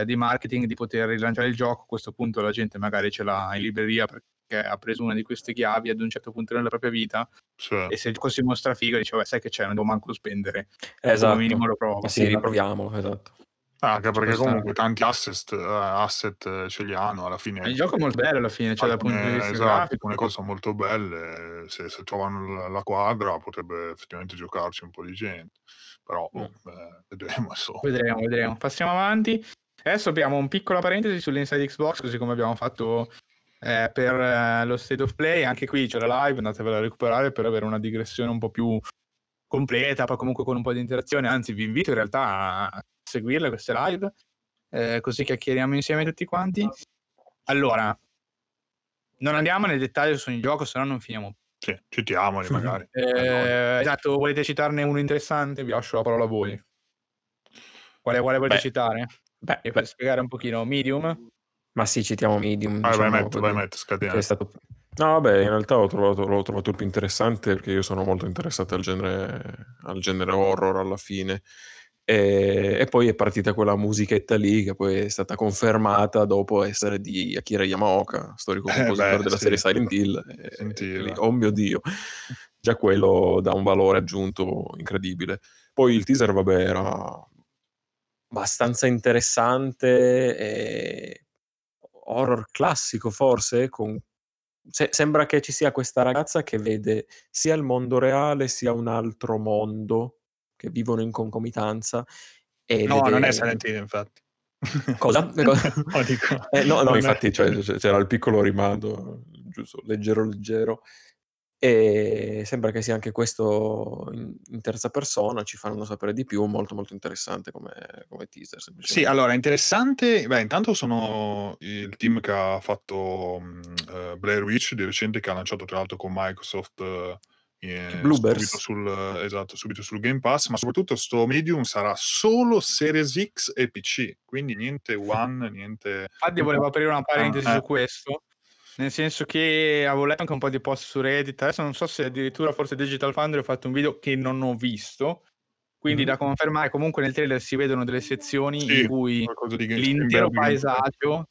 eh, di marketing di poter rilanciare il gioco, a questo punto la gente magari ce l'ha in libreria perché ha preso una di queste chiavi ad un certo punto nella propria vita Sì. e se il si mostra figo dice, vabbè, sai che c'è, non devo manco spendere. Esatto. Come minimo lo provo. Sì, riproviamolo, esatto. Ah, Anche perché comunque tanti assist, eh, asset eh, ce li hanno alla fine. Il gioco è molto bello alla fine, cioè dal punto di Alcune- vista esatto, grafico. alcune cose sono molto belle. Se, se trovano la, la quadra potrebbe effettivamente giocarci un po' di gente. Però boh, eh, vedremo insomma. Vedremo, vedremo. Passiamo avanti. Adesso abbiamo un piccola parentesi sull'Inside Xbox, così come abbiamo fatto eh, per eh, lo State of Play. Anche qui c'è la live, andatevela a recuperare per avere una digressione un po' più completa, poi comunque con un po' di interazione. Anzi, vi invito in realtà a seguirle queste live, eh, così chiacchieriamo insieme tutti quanti. Allora, non andiamo nel dettaglio su ogni gioco, se no non finiamo. Sì, citiamoli magari. Eh, esatto, volete citarne uno interessante? Vi lascio la parola a voi. Quale, quale volete Beh, citare? Beh, E beh, per spiegare un pochino, Medium. Ma sì, citiamo Medium. Vai, vai, diciamo, vai, Matt, scatena. che è stato... No, vabbè, in realtà ho trovato, l'ho trovato il più interessante perché io sono molto interessato al genere, al genere horror alla fine. E, e poi è partita quella musichetta lì che poi è stata confermata dopo essere di Akira Yamaoka, storico Eh, compositore beh, della sì. serie Silent Hill. E- e oh mio Dio, già quello dà un valore aggiunto incredibile. Poi il teaser, vabbè, era abbastanza interessante, e horror classico forse, con se- sembra che ci sia questa ragazza che vede sia il mondo reale sia un altro mondo che vivono in concomitanza. E No, deve- non è Silent Hill, infatti. Cosa? no, Eh, no, no, infatti cioè, c'era il piccolo rimando, giusto, leggero leggero. E sembra che sia anche questo in, in terza persona, ci faranno sapere di più, molto molto interessante come, come teaser. Sì, semplicemente. allora, interessante. Beh, intanto sono il team che ha fatto mh, eh, Blair Witch di recente, che ha lanciato tra l'altro con Microsoft eh, eh, Bluebirds. subito sul, esatto, subito sul Game Pass, ma soprattutto sto Medium sarà solo Series X e PC, quindi niente One, niente... Infatti volevo aprire una parentesi Ah, eh. su questo, nel senso che avevo letto anche un po' di post su Reddit, adesso non so se addirittura forse Digital Foundry ha fatto un video che non ho visto, quindi Mhm. da confermare comunque nel trailer si vedono delle sezioni Sì, in cui l'intero paesaggio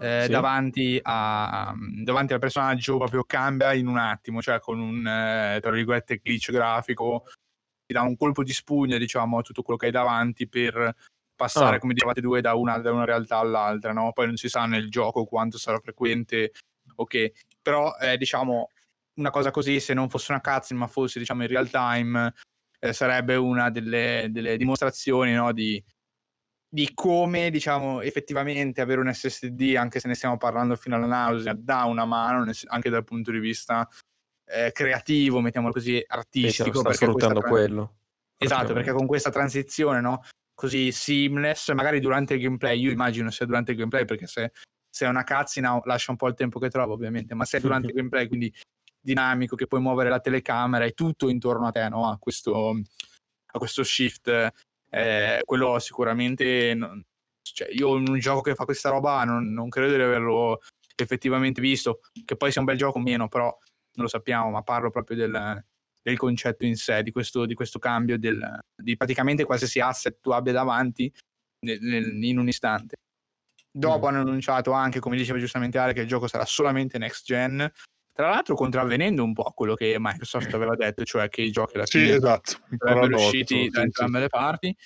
eh, Sì. davanti, a, davanti al personaggio proprio cambia in un attimo, cioè con un eh, tra virgolette glitch grafico, ti dà un colpo di spugna diciamo a tutto quello che hai davanti per passare Ah. come dicevate due da una, da una realtà all'altra, no? Poi non si sa nel gioco quanto sarà frequente, ok, però eh, diciamo una cosa così se non fosse una cutscene ma fosse diciamo in real time eh, sarebbe una delle, delle dimostrazioni no, di, di come diciamo effettivamente avere un SSD anche se ne stiamo parlando fino alla nausea dà una mano anche dal punto di vista eh, creativo mettiamolo così Sì, artistico sta questa sfruttando tra- quello. esatto perché con questa transizione no così seamless magari durante il gameplay io immagino sia durante il gameplay perché se, se è una cazzina lascia un po' il tempo che trova ovviamente ma se è durante il gameplay quindi dinamico che puoi muovere la telecamera e tutto intorno a te no? A questo a questo shift eh, quello sicuramente non- cioè io in un gioco che fa questa roba non, non credo di averlo effettivamente visto che poi sia un bel gioco o meno però lo sappiamo, ma parlo proprio del, del concetto in sé, di questo, di questo cambio, del, di praticamente qualsiasi asset tu abbia davanti nel- nel- in un istante. Dopo hanno annunciato anche, come diceva giustamente Ale, che il gioco sarà solamente next gen, tra l'altro contravvenendo un po' a quello che Microsoft aveva detto, cioè che i giochi alla Sì, fine esatto. un sarebbero usciti sì, da sì. entrambe le parti.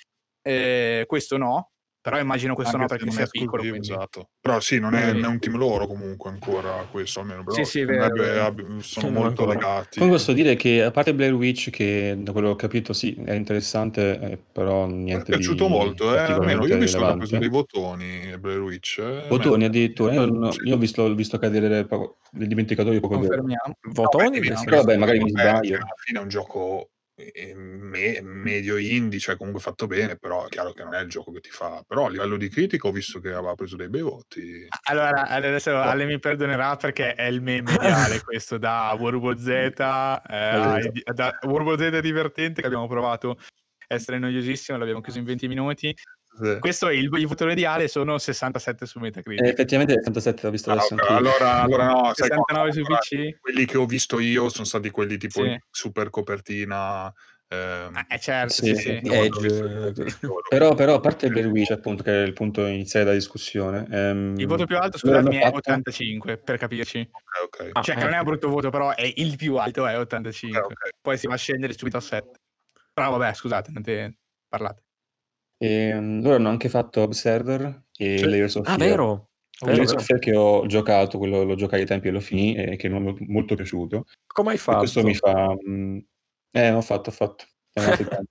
Eh, questo no, però immagino questo Anche no perché non è sia piccolo. Quindi. esatto. Però sì, non è, Quindi- non è un team loro comunque ancora questo, almeno. Però Sì, sì, vero, vero. sono Non molto ancora. legati. Poi posso dire che a parte Blair Witch, che da quello che ho capito sì, è interessante, eh, però Mi è niente piaciuto di molto, eh, almeno io ho visto che ha preso dei votoni Blair Witch. eh, Votoni addirittura, io, no- Sì. io ho visto, visto cadere poco- nel dimenticatoio poco. Confermiamo. Votoni? Beh, Però vabbè, magari mi Beh, sbaglio. alla fine è un gioco eh, me- medio indie, cioè comunque fatto bene, però è chiaro che non è il gioco che ti fa. Però a livello di critica ho visto che aveva preso dei bei voti. Allora, adesso Ale mi perdonerà perché è il meme mediale questo da World Z, eh, da World Z divertente che abbiamo provato a essere noiosissimo, l'abbiamo chiuso in 20 minuti. Sì. Questo è il, i votori di Ale sono 67 su Metacritic. Eh, effettivamente 77 l'ho visto Ah, adesso ok, anch'io. allora, allora no, sai 69 cosa? su PC. quelli che ho visto io sono stati quelli tipo Sì. in super copertina. ehm, Ah, eh, certo, Sì, sì, Edge, eh, Però, però, a parte Blair Witch, appunto, che è il punto iniziale della discussione. ehm, Il voto più alto, scusatemi, è fatto- 85, per capirci. Ok, ok. Ah, Cioè, che eh. non è un brutto voto, però è il più alto, è 85. ok, ok. Poi si va a scendere subito a 7. Però vabbè, scusate, non te parlate. Ehm, loro hanno anche fatto Observer e Sì. Layers of Ah, Fear. vero? Vero, Layers vero. of Fear che ho giocato, quello lo giocai ai tempi e lo finì, e che non mi è molto piaciuto. Come hai E questo fatto? mi fa... mm, Eh, ho fatto, ho fatto.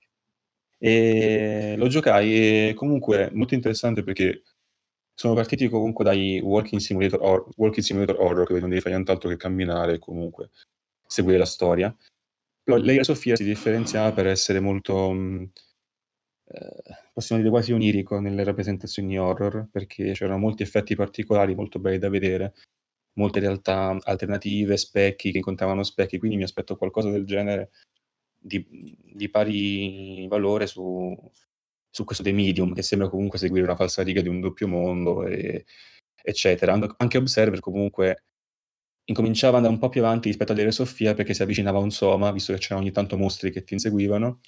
E lo giocai e comunque molto interessante perché sono partiti comunque dai walking simulator, hor- walking simulator horror, che non devi fare nient'altro che camminare e comunque seguire la storia. Però Layers of Fear si differenziava per essere molto, mh, eh, possiamo dire quasi onirico nelle rappresentazioni horror, perché c'erano molti effetti particolari molto belli da vedere, molte realtà alternative, specchi che incontravano specchi, quindi mi aspetto qualcosa del genere di, di pari valore su, su questo The Medium, che sembra comunque seguire una falsariga di un doppio mondo, e- eccetera. An- Anche Observer comunque incominciava ad andare un po' più avanti rispetto a Dere Sofia perché si avvicinava a un Soma, visto che c'erano ogni tanto mostri che ti inseguivano,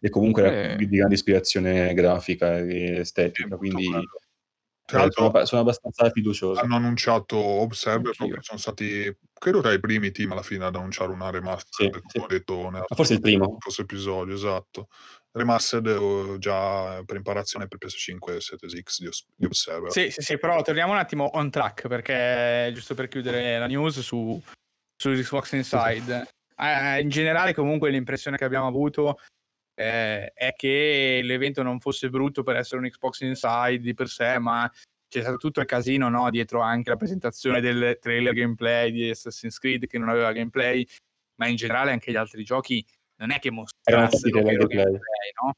e comunque era Eh. di grande ispirazione grafica e estetica, quindi. Tra eh, l'altro sono, sono abbastanza fiducioso. hanno annunciato Observer proprio sono stati credo tra i primi team alla fine ad annunciare una remastered Sì, come sì. ho detto forse il primo. forse episodio esatto remastered eh, già per imparazione per PS5 e Series X di, Os- di Observer Sì, sì, sì, però torniamo un attimo on track perché giusto per chiudere la news su, su Xbox Inside. Eh, in generale, comunque, l'impressione che abbiamo avuto eh, è che l'evento non fosse brutto per essere un Xbox Inside di per sé, ma c'è stato tutto il casino no? dietro anche la presentazione del trailer gameplay di Assassin's Creed che non aveva gameplay, ma in generale anche gli altri giochi non è che mostrassero trailer vero gameplay. no?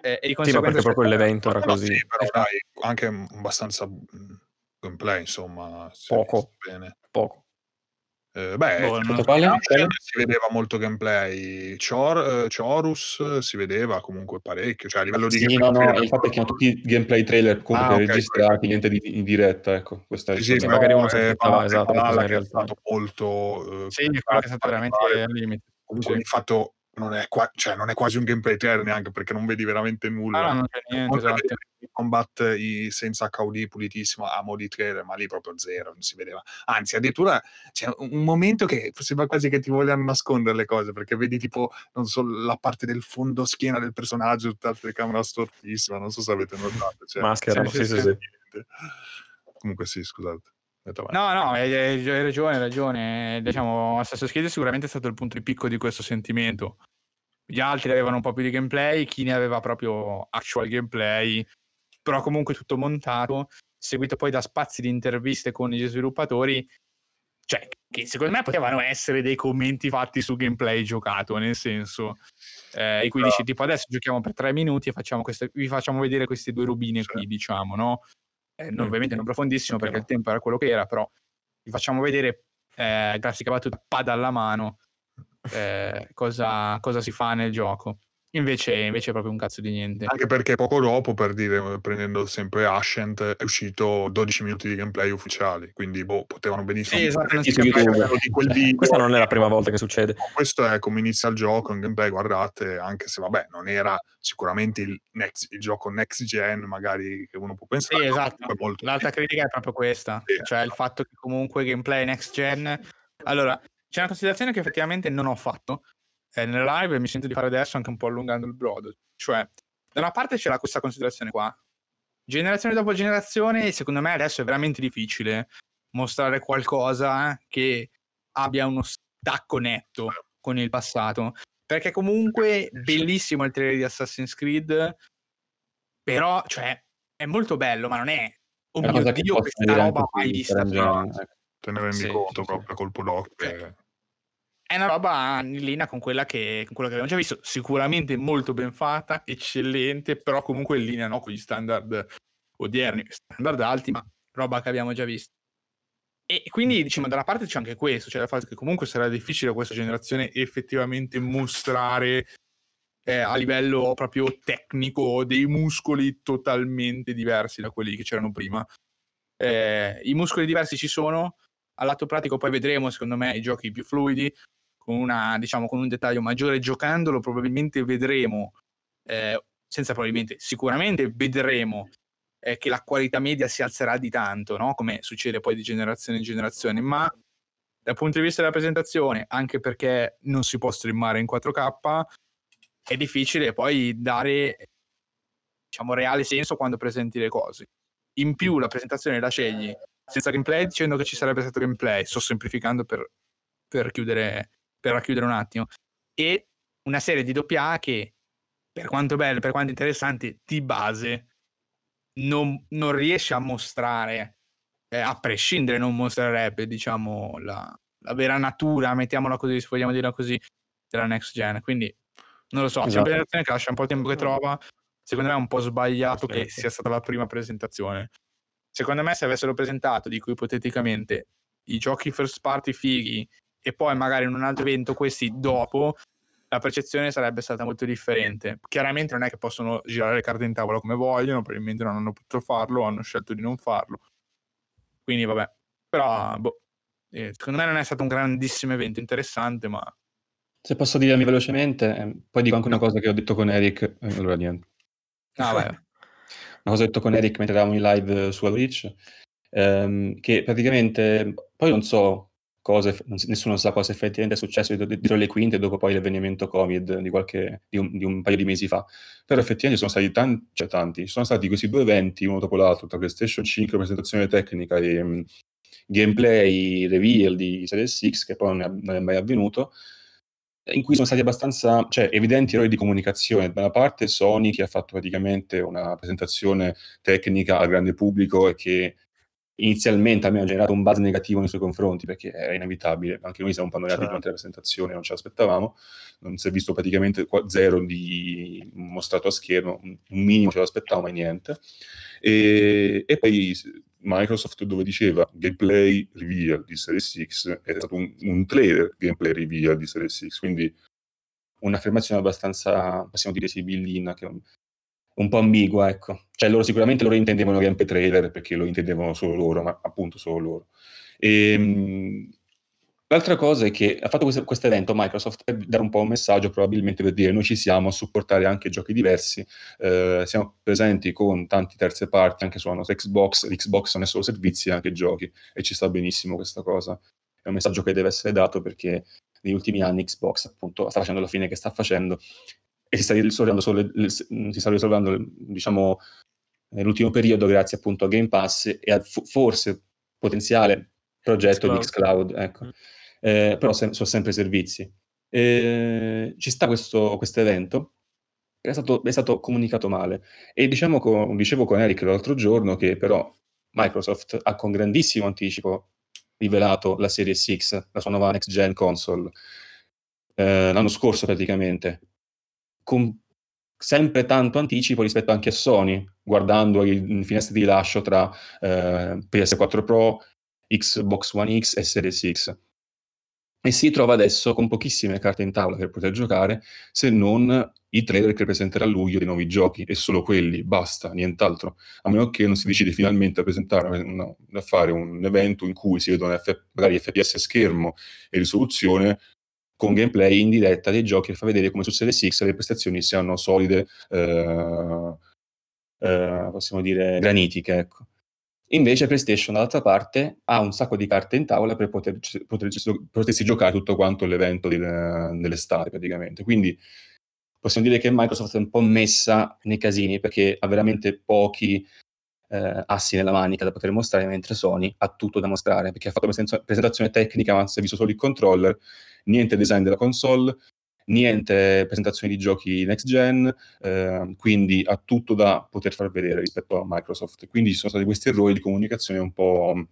Eh, e di Sì, ma perché proprio l'evento era No, così. sì, però Esatto. dai anche abbastanza gameplay insomma si Poco. bene Poco. Eh, beh, Boh, non- Tutto quale? Si vedeva molto gameplay, Chor, eh, Chorus eh, si vedeva comunque parecchio, cioè a livello di Sì, gameplay no, no, il fatto è che hanno tutti gameplay trailer comunque Ah, ok, registrati, niente di, in diretta, ecco. Questa è Sì, sì, magari uno si eh, aspettava, Valhalla esatto, che è realtà. stato molto eh, Sì, quello che è stato veramente al limite. comunque Sì. fatto non è, qua- cioè, non è quasi un gameplay trailer neanche perché non vedi veramente nulla. Ah, no, non c'è niente, esatto. combat i- senza HUD pulitissimo a mo' di trailer ma lì proprio zero non si vedeva. Anzi addirittura c'è un momento che sembra quasi che ti vogliano nascondere le cose perché vedi tipo non so la parte del fondo schiena del personaggio tutta la telecamera stortissima non so se avete notato cioè, Mascherano, sì, sì, sì, comunque sì scusate Avanti. No, no, hai, ragione, hai ragione. Diciamo, Assassin's Creed sicuramente è stato il punto di picco di questo sentimento. Gli altri avevano un po' più di gameplay, chi ne aveva proprio actual gameplay, però comunque tutto montato, seguito poi da spazi di interviste con gli sviluppatori, cioè che secondo me potevano essere dei commenti fatti su gameplay giocato, nel senso, eh, in cui dici tipo adesso giochiamo per tre minuti e facciamo queste, vi facciamo vedere queste due rubine qui, diciamo, no? Eh, non- Mm. Ovviamente non profondissimo perché il tempo era quello che era, però vi facciamo vedere, eh, classica battuta, pad alla mano, eh, cosa, cosa si fa nel gioco. Invece, invece è proprio un cazzo di niente. Anche perché poco dopo, per dire, prendendo sempre Ascent, è uscito 12 minuti di gameplay ufficiali, quindi boh, potevano benissimo Sì, esatto, non si di quel Cioè, video. questa non è la prima volta che succede. Questo è come inizia il gioco, in gameplay, guardate, anche se vabbè, non era sicuramente il, next- il gioco next gen, magari che uno può pensare. Sì, esatto. L'altra critica è proprio questa, Sì. cioè il fatto che comunque gameplay next gen. Allora, c'è una considerazione che effettivamente non ho fatto eh, nelle live e mi sento di fare adesso anche un po' allungando il brodo. Cioè, da una parte c'era questa considerazione qua. Generazione dopo generazione, secondo me adesso è veramente difficile mostrare qualcosa che abbia uno stacco netto con il passato. Perché comunque bellissimo il trailer di Assassin's Creed, però, cioè, è molto bello, ma non è Oh È una mio cosa che Dio, questa roba mai vista prima. Angelo, te ne rendi Sì, conto sì, proprio a colpo d'occhio. È una roba in linea con quella che, con quello che abbiamo già visto, sicuramente molto ben fatta, eccellente, però comunque in linea no, con gli standard odierni, standard alti, ma roba che abbiamo già visto. E quindi diciamo da una parte c'è anche questo, cioè il fatto che comunque sarà difficile a questa generazione effettivamente mostrare eh, a livello proprio tecnico dei muscoli totalmente diversi da quelli che c'erano prima. Eh, I muscoli diversi ci sono, al lato pratico poi vedremo secondo me i giochi più fluidi, con, una, diciamo, con un dettaglio maggiore giocandolo probabilmente vedremo, eh, senza probabilmente, sicuramente vedremo eh, che la qualità media si alzerà di tanto, no? come succede poi di generazione in generazione, ma dal punto di vista della presentazione, anche perché non si può streamare in 4K, è difficile poi dare diciamo reale senso quando presenti le cose. In più la presentazione la scegli senza gameplay dicendo che ci sarebbe stato gameplay, sto semplificando per, per chiudere per racchiudere un attimo e una serie di doppia A che per quanto belle, per quanto interessanti di base non, non riesce a mostrare eh, a prescindere non mostrerebbe diciamo la, la vera natura mettiamola così se vogliamo dirla così della next gen. Quindi non lo so c'è Esatto. una presentazione che lascia un po' il tempo che trova. Secondo me è un po' sbagliato che sia stata la prima presentazione. Secondo me se avessero presentato dico ipoteticamente i giochi first party fighi e poi magari in un altro evento questi dopo la percezione sarebbe stata molto differente. Chiaramente non è che possono girare le carte in tavola come vogliono, probabilmente non hanno potuto farlo, hanno scelto di non farlo. Quindi vabbè, però boh, eh, secondo me non è stato un grandissimo evento interessante, ma Se posso dirmi velocemente, eh, poi dico anche una cosa che ho detto con Eric. eh, allora, niente. no, vabbè. Una cosa ho detto con Eric mentre eravamo in live su Twitch, ehm, che praticamente, poi non so cosa, nessuno sa cosa effettivamente è successo dietro, le quinte dopo poi l'avvenimento Covid di, qualche, di, un, di un paio di mesi fa, però effettivamente sono stati tanti, cioè tanti, sono stati questi due eventi, uno dopo l'altro, tra PlayStation 5, presentazione tecnica e mm, gameplay reveal di Series 6, che poi non è, non è mai avvenuto, in cui sono stati abbastanza cioè, evidenti errori di comunicazione. Da una parte Sony che ha fatto praticamente una presentazione tecnica al grande pubblico e che inizialmente a me ha generato un buzz negativo nei suoi confronti perché era inevitabile, anche noi siamo annoiati Certo. durante la presentazione, non ce l'aspettavamo, non si è visto praticamente zero di mostrato a schermo, un minimo ce l'aspettavamo e niente. E, e poi Microsoft dove diceva gameplay reveal di Series 6 è stato un, un trailer gameplay reveal di Series 6 quindi un'affermazione abbastanza possiamo dire sibillina che un, po' ambigua ecco. Cioè loro sicuramente loro intendevano gameplay trailer perché lo intendevano solo loro ma appunto solo loro. E, L'altra cosa è che ha fatto questo, evento Microsoft per dare un po' un messaggio, probabilmente per dire noi ci siamo a supportare anche giochi diversi, eh, siamo presenti con tanti terze parti anche nostra Xbox, l'Xbox non è solo servizi, è anche giochi e ci sta benissimo questa cosa. È un messaggio che deve essere dato perché negli ultimi anni Xbox appunto sta facendo la fine che sta facendo e si sta risolvendo, solo, le- si sta risolvendo diciamo nell'ultimo periodo grazie appunto a Game Pass e al fo- forse potenziale progetto di Xcloud. Xcloud, ecco. Mm. Eh, però sem- sono sempre servizi. Eh, ci sta questo evento, è stato, è stato comunicato male. E diciamo co- dicevo con Eric l'altro giorno che però Microsoft ha con grandissimo anticipo rivelato la Series 6, la sua nuova next gen console, eh, l'anno scorso praticamente, con sempre tanto anticipo rispetto anche a Sony, guardando i finestri di rilascio tra eh, PS4 Pro, Xbox One X e Series X. E si trova adesso con pochissime carte in tavola per poter giocare, se non i trailer che presenterà a luglio dei nuovi giochi e solo quelli, basta, nient'altro. A meno che non si decide finalmente a presentare, una- a fare un evento in cui si vedono F- magari FPS schermo e risoluzione con gameplay in diretta dei giochi che fa vedere come su Series X le prestazioni siano solide, eh, eh, possiamo dire granitiche, ecco. Invece PlayStation dall'altra parte ha un sacco di carte in tavola per poter, poterci- potersi giocare tutto quanto l'evento del- dell'estate praticamente. Quindi possiamo dire che Microsoft è un po' messa nei casini perché ha veramente pochi eh, assi nella manica da poter mostrare, mentre Sony ha tutto da mostrare perché ha fatto presentazione, presentazione tecnica, ma si è visto solo il controller, niente design della console, niente presentazioni di giochi next gen, eh, quindi ha tutto da poter far vedere rispetto a Microsoft. Quindi ci sono stati questi errori di comunicazione un po'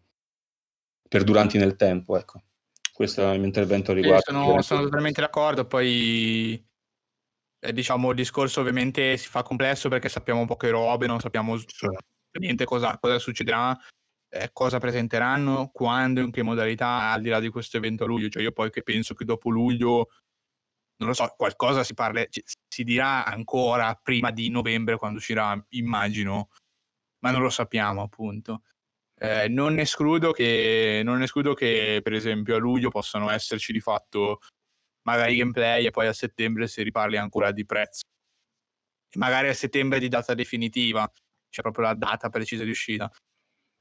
perduranti nel tempo, ecco. Questo è il mio intervento riguardo. sono, sono totalmente d'accordo. Poi, eh, diciamo, il discorso ovviamente si fa complesso perché sappiamo poche robe, non sappiamo niente cosa, cosa succederà, eh, cosa presenteranno, quando, in che modalità, al di là di questo evento a luglio. Cioè, io poi che penso che dopo luglio, non lo so, qualcosa si parla, si dirà ancora prima di novembre quando uscirà, immagino, ma non lo sappiamo, appunto. Eh, non, escludo che, non escludo che, per esempio, a luglio possano esserci di fatto magari gameplay e poi a settembre si riparli ancora di prezzo. Magari a settembre di data definitiva, c'è proprio la data precisa di uscita.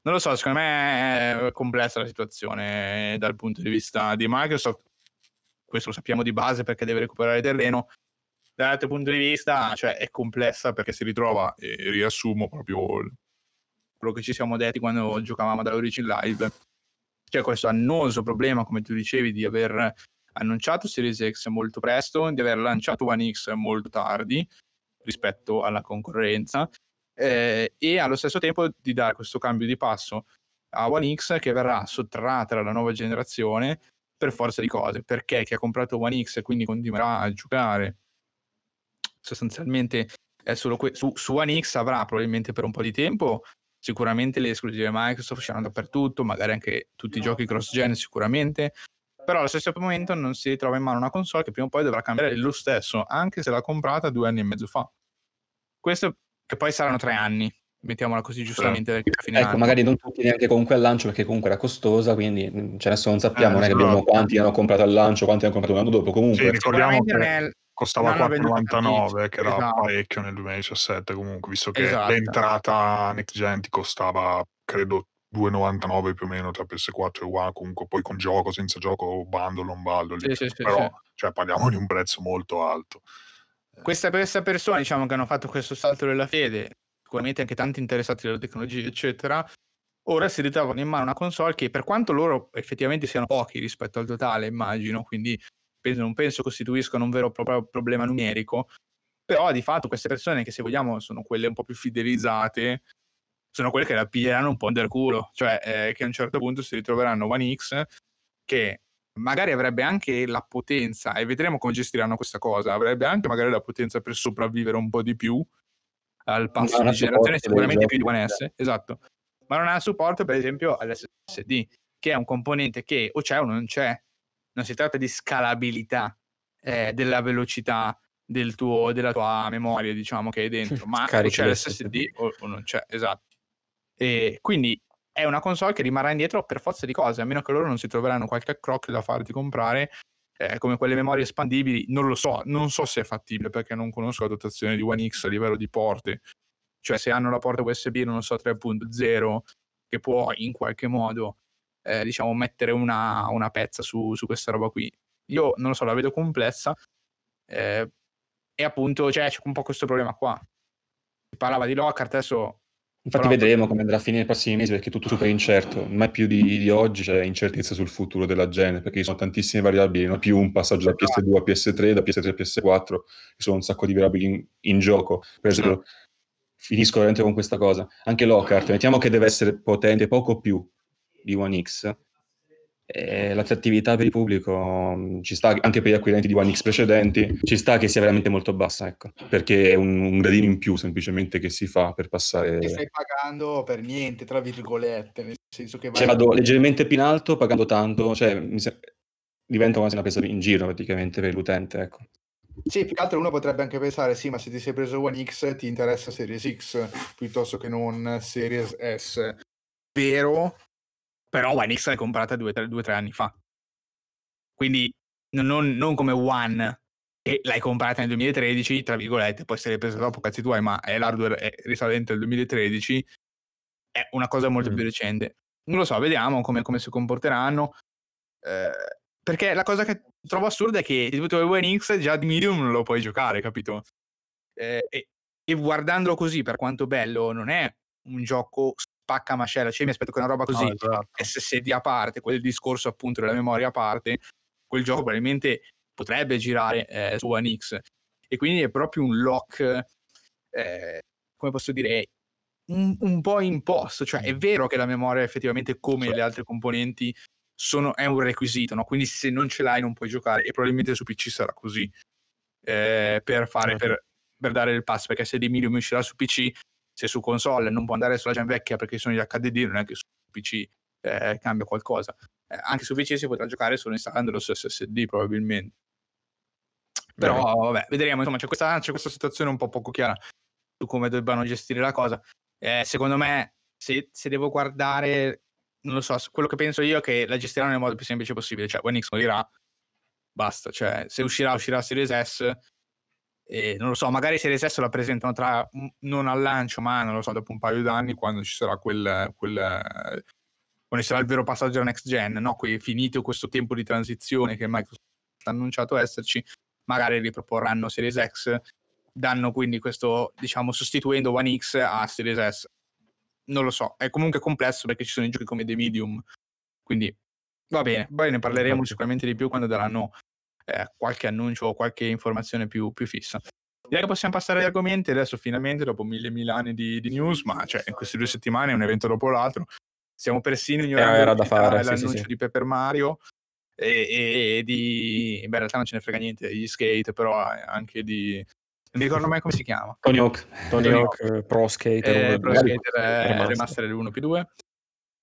Non lo so, secondo me è complessa la situazione dal punto di vista di Microsoft. Questo lo sappiamo di base perché deve recuperare terreno. Dall'altro punto di vista, cioè, è complessa perché si ritrova, e riassumo proprio quello che ci siamo detti quando giocavamo da Origin Live. C'è questo annoso problema, come tu dicevi, di aver annunciato Series X molto presto, di aver lanciato One X molto tardi rispetto alla concorrenza eh, e allo stesso tempo di dare questo cambio di passo a One X che verrà sottratta dalla nuova generazione per forza di cose, perché chi ha comprato One X e quindi continuerà a giocare sostanzialmente è solo que- su, su One X avrà probabilmente per un po' di tempo sicuramente le esclusive Microsoft usciranno dappertutto, magari anche tutti i giochi cross-gen sicuramente, però allo stesso momento non si ritrova in mano una console che prima o poi dovrà cambiare lo stesso, anche se l'ha comprata due anni e mezzo fa. Questo che poi saranno tre anni, mettiamola così giustamente, perché fine Ecco, anno. magari non tutti neanche comunque al lancio perché comunque era costosa, quindi mh, cioè adesso non sappiamo, Eh, non è che abbiamo esatto. quanti hanno comprato al lancio, quanti hanno comprato un anno dopo, comunque Sì, ricordiamo che è- costava non hanno venduto 4,99 che era Esatto. parecchio nel 2017 comunque, visto che Esatto. l'entrata next gen ti costava credo 2,99 più o meno tra PS4 e One, comunque poi con gioco, senza gioco, bundle, non Sì, sì, sì, però sì. cioè, parliamo di un prezzo molto alto. Questa, questa persona, diciamo, che hanno fatto questo salto della fede, sicuramente anche tanti interessati alla tecnologia, eccetera, ora si ritrovano in mano una console che, per quanto loro effettivamente siano pochi rispetto al totale, immagino, quindi penso- non penso costituiscano un vero e proprio problema numerico, però di fatto queste persone che, se vogliamo, sono quelle un po' più fidelizzate, sono quelle che la piglieranno un po' del culo, cioè eh, che a un certo punto si ritroveranno One X che magari avrebbe anche la potenza, e vedremo come gestiranno questa cosa, avrebbe anche magari la potenza per sopravvivere un po' di più al passo non di generazione, sicuramente più di giochi, One S, esatto, ma non ha supporto per esempio all'SSD, che è un componente che o c'è o non c'è, non si tratta di scalabilità eh, della velocità del tuo, della tua memoria, diciamo, che hai dentro, ma o c'è l'SSD. l'SSD o, o non c'è, esatto. E quindi è una console che rimarrà indietro per forza di cose, a meno che loro non si troveranno qualche croc da farti comprare, eh, come quelle memorie espandibili, non lo so, non so se è fattibile perché non conosco la dotazione di One X a livello di porte, cioè se hanno la porta USB, non so, 3.0, che può in qualche modo, eh, diciamo, mettere una, una pezza su, su questa roba qui. Io non lo so, la vedo complessa eh, e appunto cioè, c'è un po' questo problema qua. Si parlava di Lockhart, adesso Infatti Però- vedremo come andrà a finire nei prossimi mesi perché è tutto super incerto, mai più di, di oggi c'è incertezza sul futuro della gente perché ci sono tantissime variabili, non più un passaggio da PS2 a PS3, da PS3 a PS4, ci sono un sacco di variabili in, in gioco. Per esempio, finisco veramente con questa cosa, anche Lockhart, mettiamo che deve essere potente poco più di One X, e l'attrattività per il pubblico mh, ci sta anche per gli acquirenti di One X precedenti ci sta che sia veramente molto bassa ecco. Perché è un, un gradino in più semplicemente che si fa per passare E stai pagando per niente, tra virgolette, nel senso che vai cioè vado leggermente più in alto pagando tanto cioè se- diventa quasi una presa in giro praticamente per l'utente ecco. Sì, più che altro uno potrebbe anche pensare, sì, ma se ti sei preso One X ti interessa Series X piuttosto che non Series S. Vero, però One X l'hai comprata due o tre anni fa. Quindi non, non, come One, che l'hai comprata nel 2013, tra virgolette, poi se l'hai presa dopo, cazzi tuoi, ma è l'hardware è risalente al 2013, è una cosa molto mm. più recente. Non lo so, vediamo come, come si comporteranno. Eh, perché la cosa che trovo assurda è che il One X già di Medium non lo puoi giocare, capito? Eh, e, e, guardandolo così, per quanto bello, non è un gioco spacca mascella. Cioè, mi aspetto che una roba così, no, esatto. SSD a parte, quel discorso appunto della memoria a parte, quel gioco probabilmente potrebbe girare eh, su One X. E quindi è proprio un lock, eh, come posso dire, un, un, po' imposto. Cioè, è vero che la memoria effettivamente, come sì. le altre componenti, sono, è un requisito, no? quindi se non ce l'hai non puoi giocare e probabilmente su PC sarà così eh, per, fare, certo. per, per, dare il pass perché se di medium uscirà su PC se su console non può andare sulla gen vecchia perché sono gli HDD non è che su PC eh, cambia qualcosa. Eh, anche su PC si potrà giocare solo installandolo su SSD probabilmente. Però vabbè vedremo insomma c'è questa, c'è questa, situazione un po' poco chiara su come debbano gestire la cosa. Eh, secondo me se, se devo guardare non lo so, quello che penso io è che la gestiranno nel modo più semplice possibile, cioè One X morirà, basta, cioè se uscirà uscirà Series S e non lo so, magari Series S la presentano tra non al lancio, ma non lo so, dopo un paio d'anni quando ci sarà quel, quel quando ci sarà il vero passaggio alla next gen, no? Qui finito questo tempo di transizione che Microsoft ha annunciato esserci, magari riproporranno Series X, danno quindi questo, diciamo, sostituendo One X a Series S. Non lo so, è comunque complesso perché ci sono i giochi come The Medium, quindi va bene, poi ne parleremo sicuramente di più quando daranno eh, qualche annuncio o qualche informazione più, più, fissa. Direi che possiamo passare agli argomenti adesso finalmente dopo mille mille anni di, di, news, ma cioè in queste due settimane un evento dopo l'altro, stiamo persino ignorando era da fare, l'annuncio sì, sì, sì. di Paper Mario e, e, e, di... beh in realtà non ce ne frega niente degli skate, però anche di non mi ricordo mai come si chiama. Tony Hawk. Tony, Tony Hawk, Hawk, Pro Skater. Eh, Pro Skater eh, Remaster 1 più 2.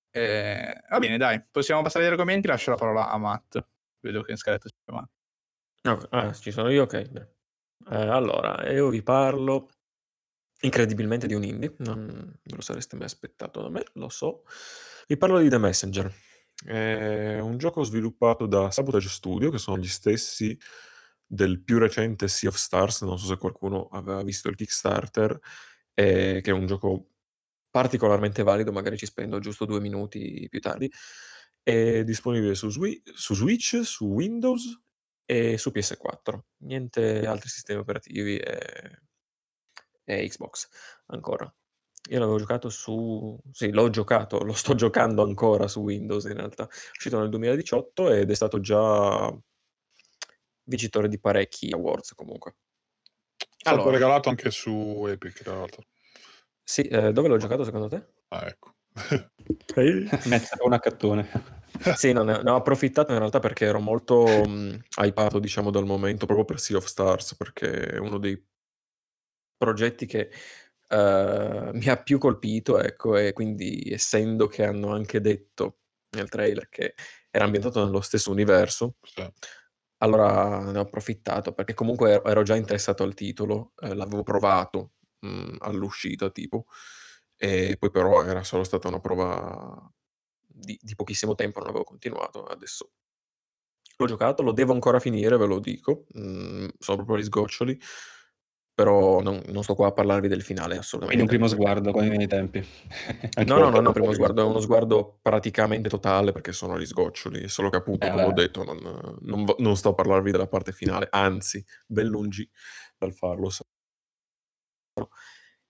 Eh, va bene, dai, possiamo passare agli argomenti. Lascio la parola a Matt. Vedo che in scaletta c'è Matt. No, ah, ci sono io, ok. Eh, allora, io vi parlo incredibilmente di un indie. Non, non lo sareste mai aspettato da me, lo so. Vi parlo di The Messenger. È un gioco sviluppato da Sabotage Studio, che sono gli stessi del più recente Sea of Stars, non so se qualcuno aveva visto il Kickstarter, eh, che è un gioco particolarmente valido, magari ci spendo giusto due minuti più tardi. È disponibile su, Swi- su Switch, su Windows e su PS4. Niente altri sistemi operativi e, e Xbox ancora. Io l'avevo giocato su... Sì, l'ho giocato, lo sto giocando ancora su Windows in realtà. È uscito nel 2018 ed è stato già vincitore di parecchi awards comunque. È stato allora. regalato anche su Epic, tra l'altro. Sì, eh, dove l'ho giocato secondo te? Ah, ecco. Mezza una cattone. sì, no, ne, ne, ho approfittato in realtà perché ero molto um, hypato, diciamo, dal momento, proprio per Sea of Stars, perché è uno dei progetti che uh, mi ha più colpito, ecco, e quindi essendo che hanno anche detto nel trailer che era ambientato nello stesso universo, sì. Allora ne ho approfittato perché comunque ero già interessato al titolo, ehm, l'avevo provato, mhmm, all'uscita tipo, e poi però era solo stata una prova di di pochissimo tempo, non avevo continuato. Adesso l'ho giocato, lo devo ancora finire, ve lo dico, mhmm, sono proprio agli sgoccioli. Però non, non, sto qua a parlarvi del finale, assolutamente. Quindi un primo sguardo come nei tempi. no, no, no, no, primo sguardo, è uno sguardo praticamente totale perché sono agli sgoccioli, solo che appunto, eh, come ho detto, non, non, non, sto a parlarvi della parte finale, anzi, ben lungi dal farlo.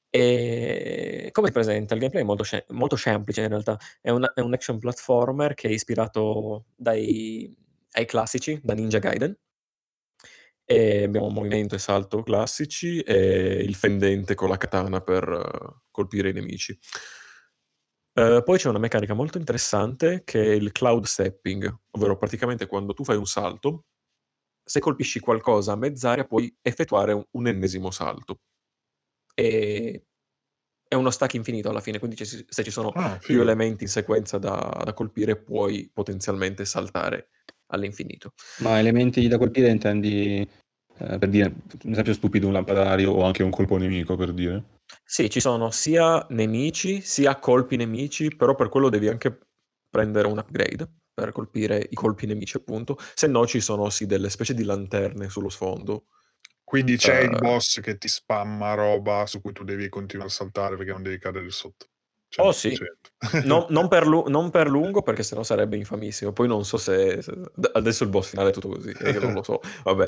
E come si presenta? Il gameplay è molto, sem- molto semplice in realtà, è un, è un, action platformer che è ispirato dai, ai classici, da Ninja Gaiden e abbiamo movimento e salto classici e il fendente con la katana per uh, colpire i nemici. Uh, poi c'è una meccanica molto interessante che è il cloud stepping, ovvero praticamente quando tu fai un salto, se colpisci qualcosa a mezz'aria puoi effettuare un, un ennesimo salto. E è uno stack infinito alla fine, quindi se ci sono ah, più elementi in sequenza da, da colpire puoi potenzialmente saltare all'infinito. Ma elementi da colpire intendi Eh, per dire, un esempio stupido, un lampadario o anche un colpo nemico, per dire. Sì, ci sono sia nemici, sia colpi nemici, però per quello devi anche prendere un upgrade per colpire i colpi nemici, appunto. Se no ci sono sì delle specie di lanterne sullo sfondo. Quindi c'è il Eh, boss che ti spamma roba su cui tu devi continuare a saltare perché non devi cadere sotto. Cioè, Oh sì, 100%. non, non per lu- non per lungo perché sennò sarebbe infamissimo. Poi non so se, se- adesso il boss finale è tutto così, io non lo so. Vabbè,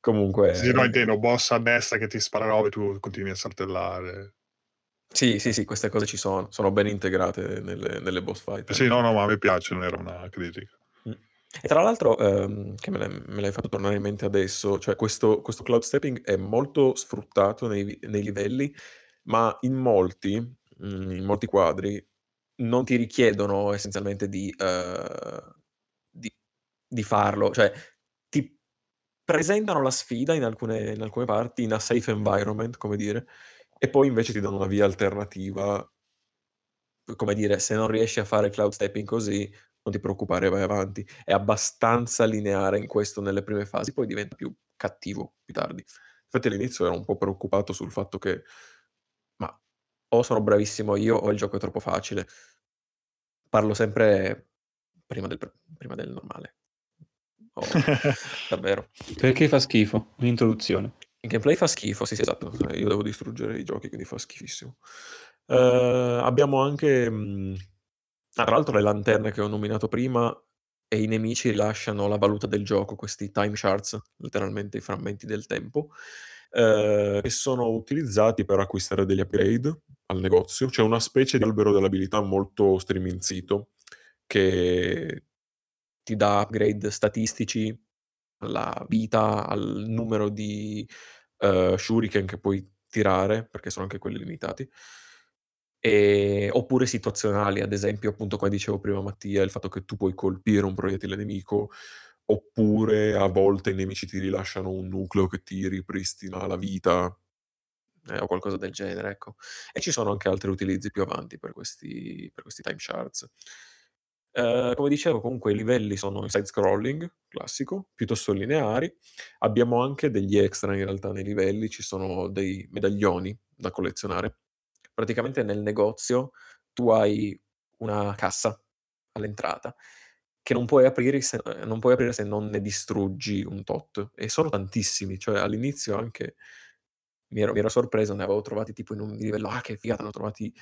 comunque Sì, no, intendo, boss a destra che ti spara roba e tu continui a saltellare. sì, sì, sì, queste cose ci sono, sono ben integrate nelle, nelle boss fight. Sì, no, no, ma a me piace, non era una critica. E tra l'altro, ehm, che me l'hai, me l'hai fatto tornare in mente adesso, cioè questo, questo cloud stepping è molto sfruttato nei, nei livelli, ma in molti, mm, in molti quadri, non ti richiedono essenzialmente di, eh, di- di farlo, cioè ti presentano la sfida in alcune, in alcune parti, in a safe environment, come dire, e poi invece ti danno una via alternativa. Come dire, se non riesci a fare cloud stepping così, non ti preoccupare, vai avanti. È abbastanza lineare in questo nelle prime fasi, poi diventa più cattivo più tardi. Infatti all'inizio ero un po' preoccupato sul fatto che, ma o sono bravissimo io o il gioco è troppo facile. Parlo sempre prima del, prima del normale. Oh, davvero. Perché fa schifo? Un'introduzione. Il gameplay fa schifo, sì, sì, esatto. Io devo distruggere i giochi, quindi fa schifissimo. Eh, abbiamo anche, mh, ah, tra l'altro, le lanterne che ho nominato prima e i nemici rilasciano la valuta del gioco, questi time shards, letteralmente i frammenti del tempo, eh, che sono utilizzati per acquistare degli upgrade al negozio. C'è una specie di albero dell'abilità molto striminzito che ti dà upgrade statistici alla vita, al numero di eh, shuriken che puoi tirare, perché sono anche quelli limitati. E- oppure situazionali, ad esempio, appunto, come dicevo prima Mattia, il fatto che tu puoi colpire un proiettile nemico, oppure a volte i nemici ti rilasciano un nucleo che ti ripristina la vita, eh, o qualcosa del genere, ecco. E ci sono anche altri utilizzi più avanti per questi, per questi time shards. Eh, come dicevo, comunque i livelli sono in side scrolling, classico, piuttosto lineari. Abbiamo anche degli extra in realtà nei livelli, ci sono dei medaglioni da collezionare. Praticamente nel negozio tu hai una cassa all'entrata che non puoi aprire se, eh, non aprire se non ne distruggi un tot. E sono tantissimi, cioè all'inizio anche mi ero, mi ero sorpreso, ne avevo trovati tipo in un livello, ah che figata, ne ho trovati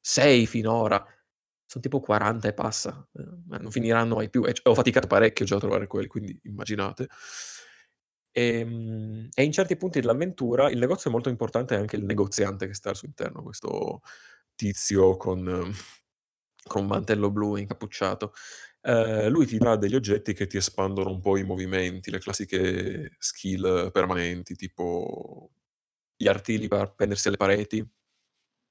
6 finora. Sono tipo 40 e passa, eh, non finiranno mai più. E ho faticato parecchio già a trovare quelli, quindi immaginate. Ehm, E, in certi punti dell'avventura il negozio è molto importante, anche il negoziante che sta al suo interno, questo tizio con, eh, con un mantello blu incappucciato. Eh, lui ti dà degli oggetti che ti espandono un po' i movimenti, le classiche skill permanenti, tipo gli artigli per appendersi alle pareti.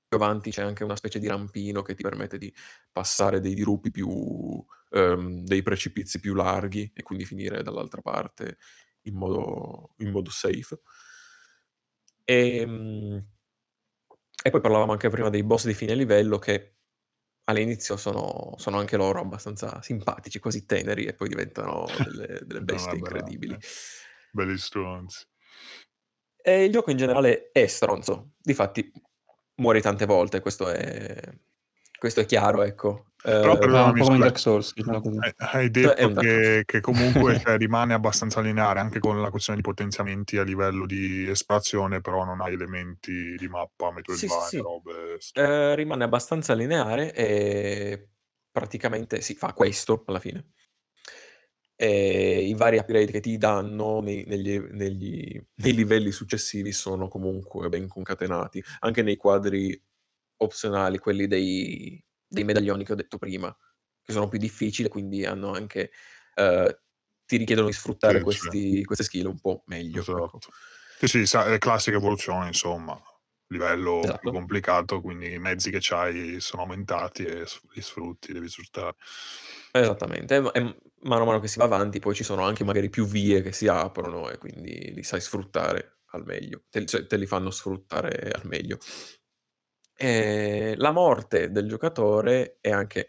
Più avanti c'è anche una specie di rampino che ti permette di passare dei dirupi più, ehm, dei precipizi più larghi e quindi finire dall'altra parte in modo, in modo safe. E, e poi parlavamo anche prima dei boss di fine livello che all'inizio sono, sono anche loro abbastanza simpatici, quasi teneri, e poi diventano delle, delle bestie incredibili. Belli stronzi. E il gioco in generale è stronzo, difatti muori tante volte, questo è, questo è chiaro, ecco. Però Eh, per- Fa un mi po' come. Dark Souls. Hai- Cioè, detto Dark che, che comunque cioè, rimane abbastanza lineare anche con la questione di potenziamenti a livello di esplorazione, però non hai elementi di mappa, Sì, sì, Metroidvania, sì. robe. Eh, rimane abbastanza lineare e praticamente si fa questo alla fine. E I vari upgrade che ti danno nei, negli, negli- nei livelli successivi sono comunque ben concatenati, anche nei quadri opzionali, quelli dei, dei medaglioni che ho detto prima, che sono più difficili, quindi hanno anche, eh, ti richiedono di sfruttare Sì, sì. questi, queste skill un po' meglio. ecco. Esatto. Sì, sì, sa- è classica evoluzione, insomma. Livello più Esatto. complicato, quindi i mezzi che c'hai sono aumentati e li sfrutti, devi sfruttare. Esattamente, e e mano a mano che si va avanti poi ci sono anche magari più vie che si aprono e quindi li sai sfruttare al meglio, te, cioè, te li fanno sfruttare al meglio. E la morte del giocatore è anche,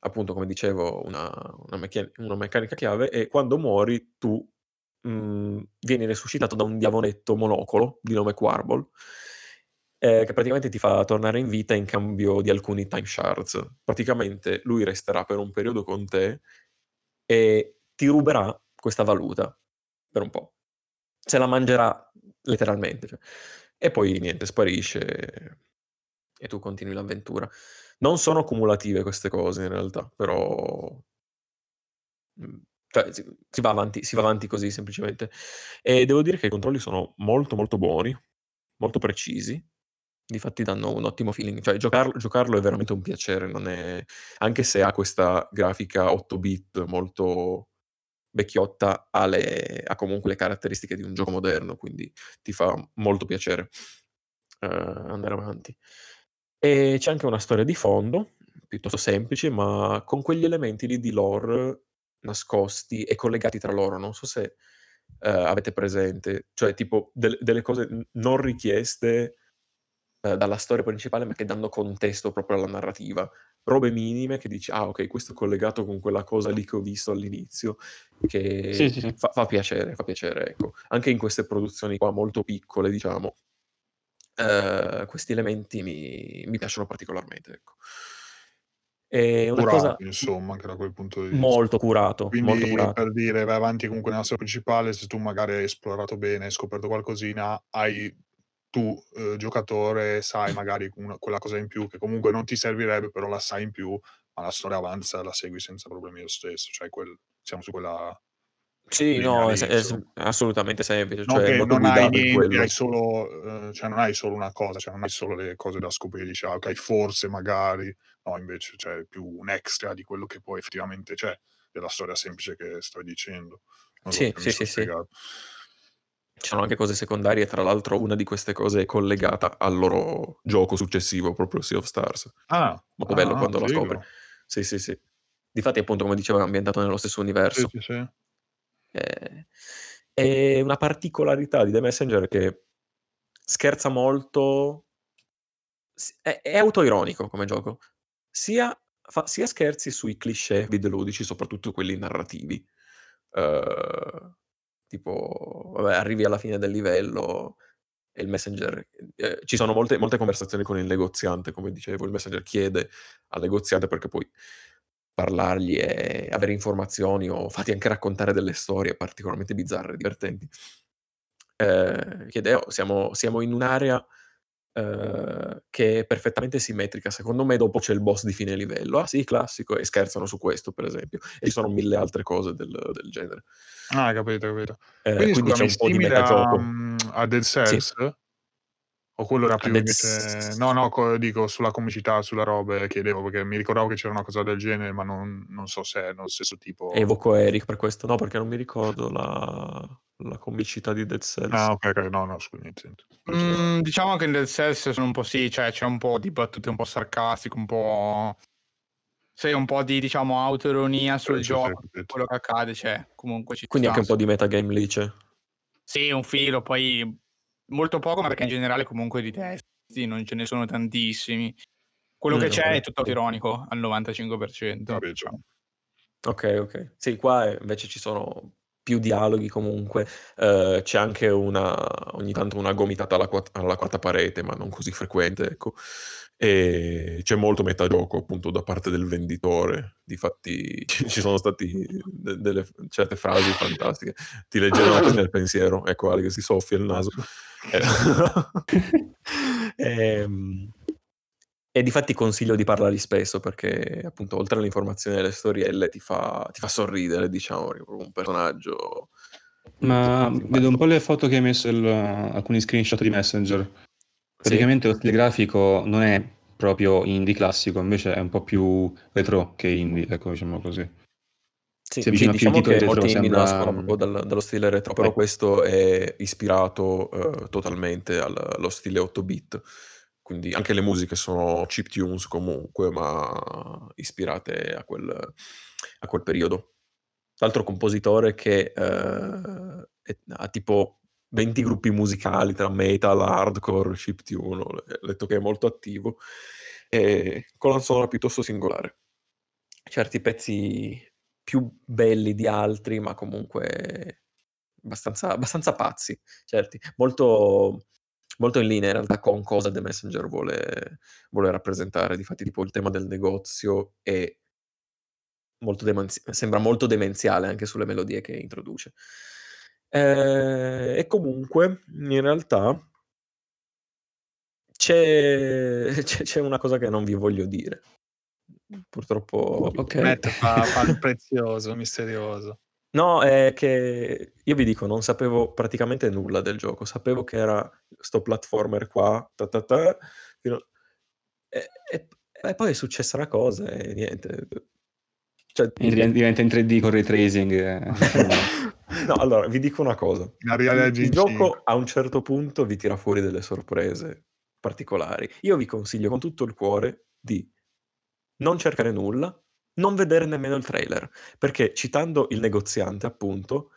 appunto, come dicevo, una, una meccan- una meccanica chiave e quando muori tu mh, vieni resuscitato da un diavoletto monocolo di nome Quarbol, eh, che praticamente ti fa tornare in vita in cambio di alcuni time shards. Praticamente lui resterà per un periodo con te e ti ruberà questa valuta per un po'. Se la mangerà letteralmente. Cioè. E poi niente, sparisce e tu continui l'avventura. Non sono cumulative queste cose in realtà, però mhmm, cioè si si va avanti si va avanti così semplicemente. E devo dire che i controlli sono molto, molto buoni, molto precisi. Difatti danno un ottimo feeling, cioè giocarlo giocarlo è veramente un piacere, è anche se ha questa grafica 8 bit molto vecchiotta, ha le ha comunque le caratteristiche di un gioco moderno, quindi ti fa molto piacere, ehm, andare avanti. E c'è anche una storia di fondo, piuttosto semplice, ma con quegli elementi lì di lore nascosti e collegati tra loro. Non so se, ehm, avete presente, cioè tipo del delle cose n non richieste, ehm, dalla storia principale, ma che danno contesto proprio alla narrativa. Robe minime che dici: "Ah okay, questo è collegato con quella cosa lì che ho visto all'inizio", che Sì, sì, sì. fa fa piacere, fa piacere, ecco. Anche in queste produzioni qua molto piccole, diciamo, ehm, questi elementi mi mi piacciono particolarmente, ecco. E una Curato, cosa insomma, anche da quel punto di vista. molto curato, molto Quindi curato. per dire, vai avanti comunque nella storia principale, se tu magari hai esplorato bene, hai scoperto qualcosina, hai tu, uhm, giocatore, sai magari una quella cosa in più che comunque non ti servirebbe, però la sai in più, ma la storia avanza, la segui senza problemi lo stesso. Cioè quel siamo su quella Sì, no, è è assolutamente semplice, Non cioè è che non hai niente, quello. hai solo uhm, cioè non hai solo una cosa, cioè non hai solo le cose da scoprire, dici: "Ah okay, forse, magari", no invece c'è più un extra di quello che poi effettivamente c'è, della storia semplice che stai dicendo. Non so Sì, mi sì, sì, sì. spiegato. Ci sono anche cose secondarie, tra l'altro una di queste cose è collegata al loro gioco successivo, proprio Sea of Stars. Ah, Molto bello ah, ah, quando lo scopri. figo. Sì, sì, sì. Difatti appunto, come dicevo, è ambientato nello stesso Sì, universo. sì, sì. Ehm, e una particolarità di The Messenger è che scherza molto è è autoironico come gioco. Sia fa sia scherzi sui cliché videoludici, soprattutto quelli narrativi. Uhm, tipo, vabbè, arrivi alla fine del livello e il Messenger ehm, ci sono molte molte conversazioni con il negoziante, come dicevo, il Messenger chiede al negoziante perché poi parlargli e avere informazioni o farti anche raccontare delle storie particolarmente bizzarre e divertenti. Ehm, chiede: "Oh, siamo siamo in un'area, uhm, che è perfettamente simmetrica. Secondo me dopo c'è il boss di fine livello". "Ah sì, classico", e scherzano su questo per esempio. E ci sono 1000 altre cose del del genere. Ah, capito, capito. Ehm, Quindi quindi c'è scusami, un po' di simile a metagioco. mhmm, a Dead Sì. Cells? O quello era più invece S no, no, co dico sulla comicità, sulla roba, chiedevo perché mi ricordavo che c'era una cosa del genere, ma non non so se è nello stesso tipo Evoco Eric per questo. No, perché non mi ricordo la la comicità di Dead Cells. Ah okay, okay. No, no, scusa. Mhmm, diciamo che in Dead Cells sono un po' sì, cioè c'è un po' di battute un po' sarcastiche, un po' sì, un po' di diciamo autoironia sul Sì, sì, sì, gioco, capito. quello che accade c'è, comunque ci Quindi sta. anche un po' di metagame lì c'è. Sì, un filo, poi molto poco, ma perché in generale comunque di testi non ce ne sono tantissimi. Quello che Mh, c'è okay. è tutto ironico al 95%, Capito. diciamo. Okay, okay. Sì, qua, ehm, invece ci sono più dialoghi comunque, uhm, c'è anche una ogni tanto una gomitata alla alla quarta parete, ma non così frequente, ecco. E c'è molto metagioco appunto da parte del venditore. Difatti ci ci sono stati de delle f certe frasi fantastiche. "Ti leggerò così nel pensiero", ecco Ale che si soffia il naso. Ehm, e difatti consiglio di parlargli spesso perché appunto oltre alle informazioni e alle storielle ti fa ti fa sorridere diciamo, un personaggio Ma vedo un po' le foto che hai messo il alcuni screenshot di Messenger. Sì. Praticamente lo stile grafico non è proprio indie classico, invece è un po' più retro che indie, ecco, diciamo così. Sì, Si sì, avvicina diciamo che retro, molti sembra nascono proprio dal dallo stile retro, però Ecco. questo è ispirato, uhm, totalmente al allo stile 8 bit. Quindi anche le musiche sono chiptunes comunque, ma ispirate a quel a quel periodo. L'altro compositore che, è ha tipo 20 gruppi musicali tra metal, hardcore, chiptune, ho le letto che è molto attivo, e colonna sonora piuttosto singolare. Certi pezzi più belli di altri, ma comunque abbastanza, abbastanza pazzi, certi, molto, molto in linea in realtà con cosa The Messenger vuole, vuole rappresentare. Difatti, tipo il tema del negozio è molto demenzi- sembra molto demenziale anche sulle melodie che introduce. Eh, e comunque, in realtà, c'è, c'è, c'è una cosa che non vi voglio dire. Purtroppo, ok. Matt fa, fa il prezioso, misterioso. No, è che io vi dico, non sapevo praticamente nulla del gioco. Sapevo che era sto platformer qua, ta ta ta, fino- e, e- e poi è successa una cosa e niente. Cioè, diven- diventa in 3D con ray tracing. eh. no, allora, vi dico una cosa. Il, gioco 5. a un certo punto vi tira fuori delle sorprese particolari. Io vi consiglio con tutto il cuore di non cercare nulla, non vedere nemmeno il trailer, perché citando il negoziante, appunto,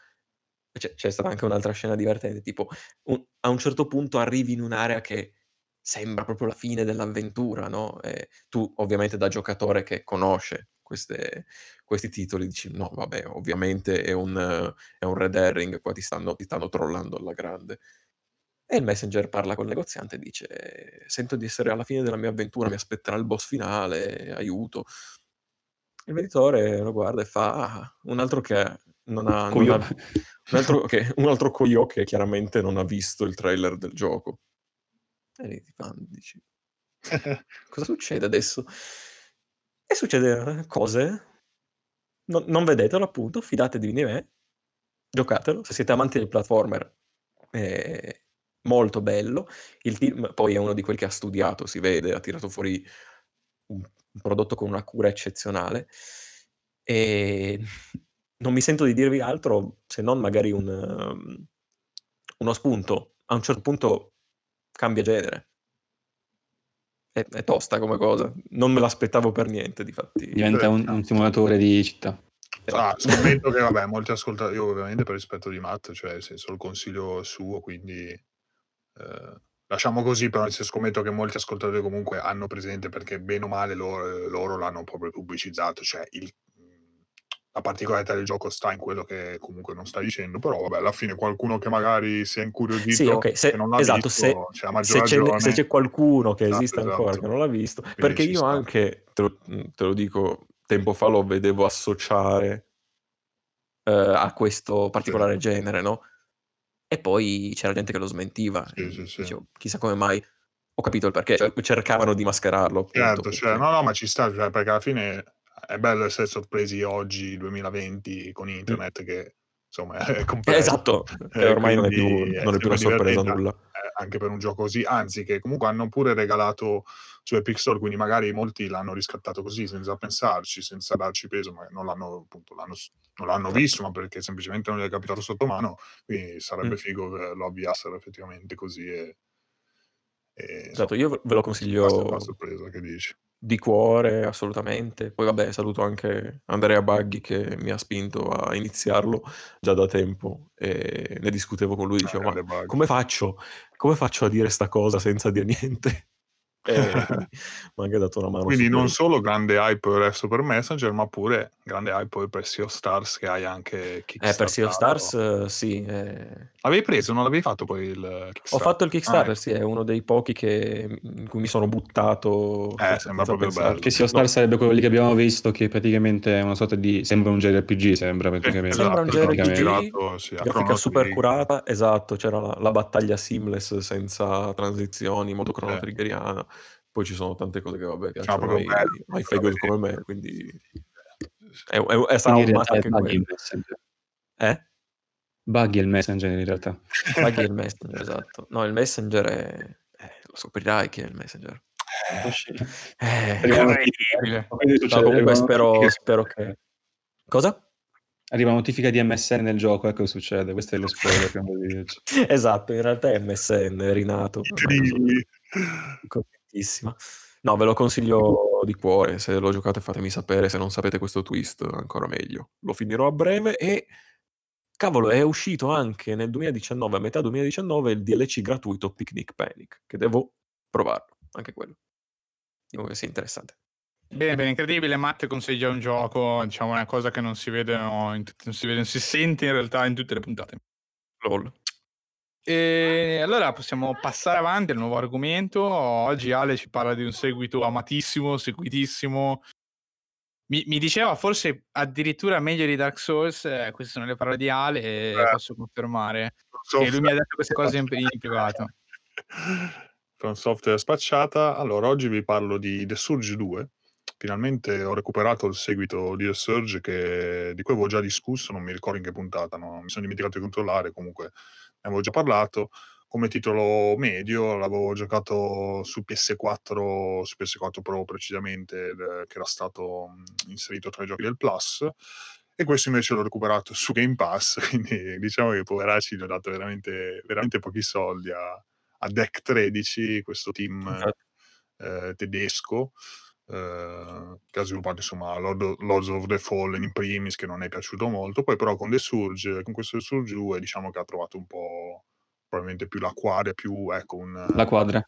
c'è, c'è stata anche un'altra scena divertente, tipo un- a un certo punto arrivi in un'area che sembra proprio la fine dell'avventura, no? E tu ovviamente da giocatore che conosce queste- questi titoli dici no, vabbè, ovviamente è un, è un red herring, qua ti stanno, ti stanno trollando alla grande. E il messenger parla col negoziante e dice: Sento di essere alla fine della mia avventura, mi aspetterà il boss finale, aiuto. Il venditore lo guarda e fa: Ah, un altro che non ha. non ha- un, altro, che, un altro coio che chiaramente non ha visto il trailer del gioco. E lì ti fanno, dici: Cosa succede adesso? E succede cose. Non, non vedetelo, appunto, fidatevi di me, giocatelo. Se siete amanti del platformer, è molto bello. Il team poi è uno di quelli che ha studiato, si vede, ha tirato fuori un, un prodotto con una cura eccezionale. E non mi sento di dirvi altro se non magari un, um, uno spunto. A un certo punto cambia genere. È, è tosta come cosa. Non me l'aspettavo per niente, difatti. Diventa un, un simulatore di città. Ah, Esatto. scommetto che vabbè, molti ascoltatori, io ovviamente per rispetto di Matt, cioè nel senso il consiglio suo, quindi eh, lasciamo così, però nel senso, scommetto che molti ascoltatori comunque hanno presente perché bene o male loro, loro l'hanno proprio pubblicizzato, cioè il- la particolarità del gioco sta in quello che comunque non sta dicendo, però vabbè, alla fine qualcuno che magari si è incuriosito Sì, ok, se- non l'ha esatto, visto, se- cioè, se c'è, ragione, se c'è qualcuno che Esatto, esiste ancora esatto. che non l'ha visto, perché ci io sta. anche, te lo, te lo dico, tempo fa lo vedevo associare eh, a questo particolare genere, no? E poi c'era gente che lo smentiva. Sì, sì, sì. dicevo, chissà come mai. Ho capito il perché, cioè, cercavano di mascherarlo. Appunto, Certo, cioè, perché- no, no, ma ci sta, cioè, perché alla fine è bello essere sorpresi oggi, 2020, con internet, che insomma è Eh, complesso. esatto, che Eh, ormai non è più, non è più una sorpresa nulla. eh, anche per un gioco così, anzi che comunque hanno pure regalato su Epic Store, quindi magari molti l'hanno riscattato così, senza pensarci, senza darci peso, ma non l'hanno, appunto, l'hanno, non l'hanno visto, ma perché semplicemente non gli è capitato sotto mano, quindi sarebbe Mm. figo che lo avviassero effettivamente così e... e Esatto, insomma, io ve lo basta la consiglio sorpresa che dici. Di cuore, assolutamente. Poi vabbè, saluto anche Andrea Baghi che mi ha spinto a iniziarlo già da tempo e ne discutevo con lui, dicevo, ma grande bug. come faccio? Come faccio a dire sta cosa senza dire niente? E quindi mi ha anche dato una mano Quindi su non quello. solo grande hype adesso per Messenger, ma pure grande hype poi per Sea of Stars che hai anche Eh, per Sea of. Stars, eh, sì. eh. L'avevi preso, non l'avevi fatto poi il Kickstarter? Ho fatto il Kickstarter, Ah, sì, è uno dei pochi che, in cui mi sono buttato. Eh, sembra proprio pensarci. bello. Che Sea of No, Stars sarebbe quello lì che abbiamo visto, che praticamente è una sorta di... sembra un JRPG, sembra praticamente. Sembra un esatto, JRPG, girato, sì, grafica super curata, esatto, c'era la, la battaglia seamless senza transizioni, molto cronotriggeriana. Poi ci sono tante cose che vabbè Cioè, piacciono proprio ai, ai faggot come me, quindi è, è- è- sarà un Buggy Messenger. Eh? Buggy è il Messenger in realtà. Paghi il messenger, esatto. No, il messenger è... eh, lo scoprirai che è il messenger. Eh. Quindi no, succede- comunque spero, spero che... Cosa? Arriva notifica di MSN nel gioco, ecco cosa succede. Questo è lo spoiler che dirci. Esatto, in realtà è MSN, è rinato. Contentissima. No, ve lo consiglio di cuore. Se lo giocate, fatemi sapere. Se non sapete questo twist, ancora meglio. Lo finirò a breve. E cavolo, è uscito anche nel 2019, a metà 2019, il DLC gratuito Picnic Panic. Che devo provarlo, anche quello. Dico che sia interessante. Bene, bene, incredibile. Matt consiglia un gioco, diciamo, una cosa che non si vede, no, in non si vede, non si sente in realtà in tutte le puntate. LOL. E allora possiamo passare avanti al nuovo argomento. Oggi Ale ci parla di un seguito amatissimo, seguitissimo. Mi, mi diceva forse addirittura meglio di Dark Souls. eh, queste sono le parole di Ale e Eh. posso confermare. E lui mi ha detto queste cose in, in privato. From Software spacciata. Allora, oggi vi parlo di The Surge 2. Finalmente ho recuperato il seguito di The Surge che- di cui avevo già discusso, non mi ricordo in che puntata, no? mi sono dimenticato di controllare, comunque avevo già parlato. Come titolo medio l'avevo giocato su PS4, su PS4 Pro precisamente, che era stato inserito tra i giochi del Plus. E questo invece l'ho recuperato su Game Pass, quindi diciamo che poveracci gli ho dato veramente, veramente pochi soldi a, a Deck 13, questo team eh, tedesco eh, che ha sviluppato insomma Lord, Lords of the Fallen in primis che non è piaciuto molto poi però con The Surge con questo The Surge 2 diciamo che ha trovato un po' probabilmente più l'acquaria più ecco un, La quadra.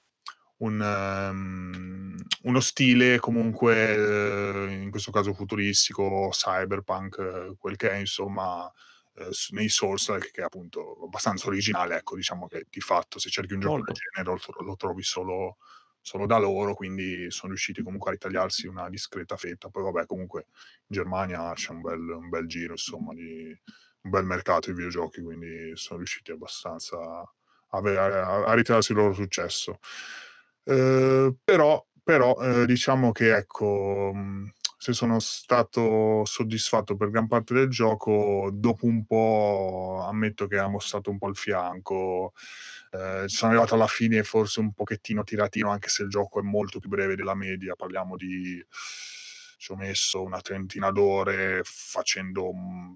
un, ehm, uno stile comunque eh, in questo caso futuristico cyberpunk quel che è insomma eh, nei Souls che è appunto abbastanza originale ecco diciamo che di fatto se cerchi un gioco del genere lo, lo trovi solo, solo da loro quindi sono riusciti comunque a ritagliarsi una discreta fetta poi vabbè comunque in Germania c'è un bel, un bel giro insomma di un bel mercato di videogiochi quindi sono riusciti abbastanza a, a, a ritirarsi il loro successo eh, però, però eh, diciamo che ecco, se sono stato soddisfatto per gran parte del gioco, dopo un po' ammetto che ha mostrato un po' il fianco. Eh, sono arrivato alla fine forse un pochettino tiratino, anche se il gioco è molto più breve della media. Parliamo di ci ho messo una trentina d'ore facendo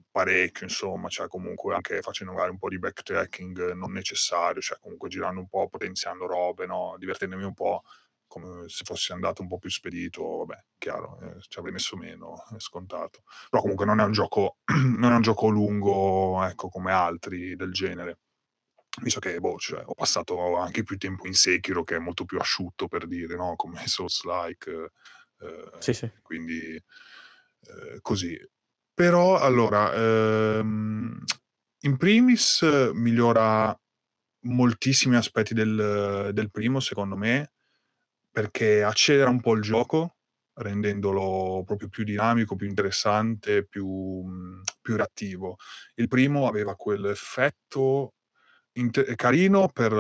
parecchio, insomma, cioè comunque anche facendo magari un po' di backtracking non necessario, cioè comunque girando un po', potenziando robe, no? divertendomi un po' come se fossi andato un po' più spedito, vabbè, chiaro, eh, ci avrei messo meno, è scontato. Però comunque non è un gioco, non è un gioco lungo, ecco, come altri del genere. Visto che boh, cioè, ho passato anche più tempo in Sekiro, che è molto più asciutto per dire, no? Come Souls-like. eh, Sì, sì. quindi eh, così. Però allora, ehm, in primis eh, migliora moltissimi aspetti del, del primo, secondo me, perché accelera un po' il gioco, rendendolo proprio più dinamico, più interessante, più, mh, più reattivo. Il primo aveva quell'effetto inte- carino per eh,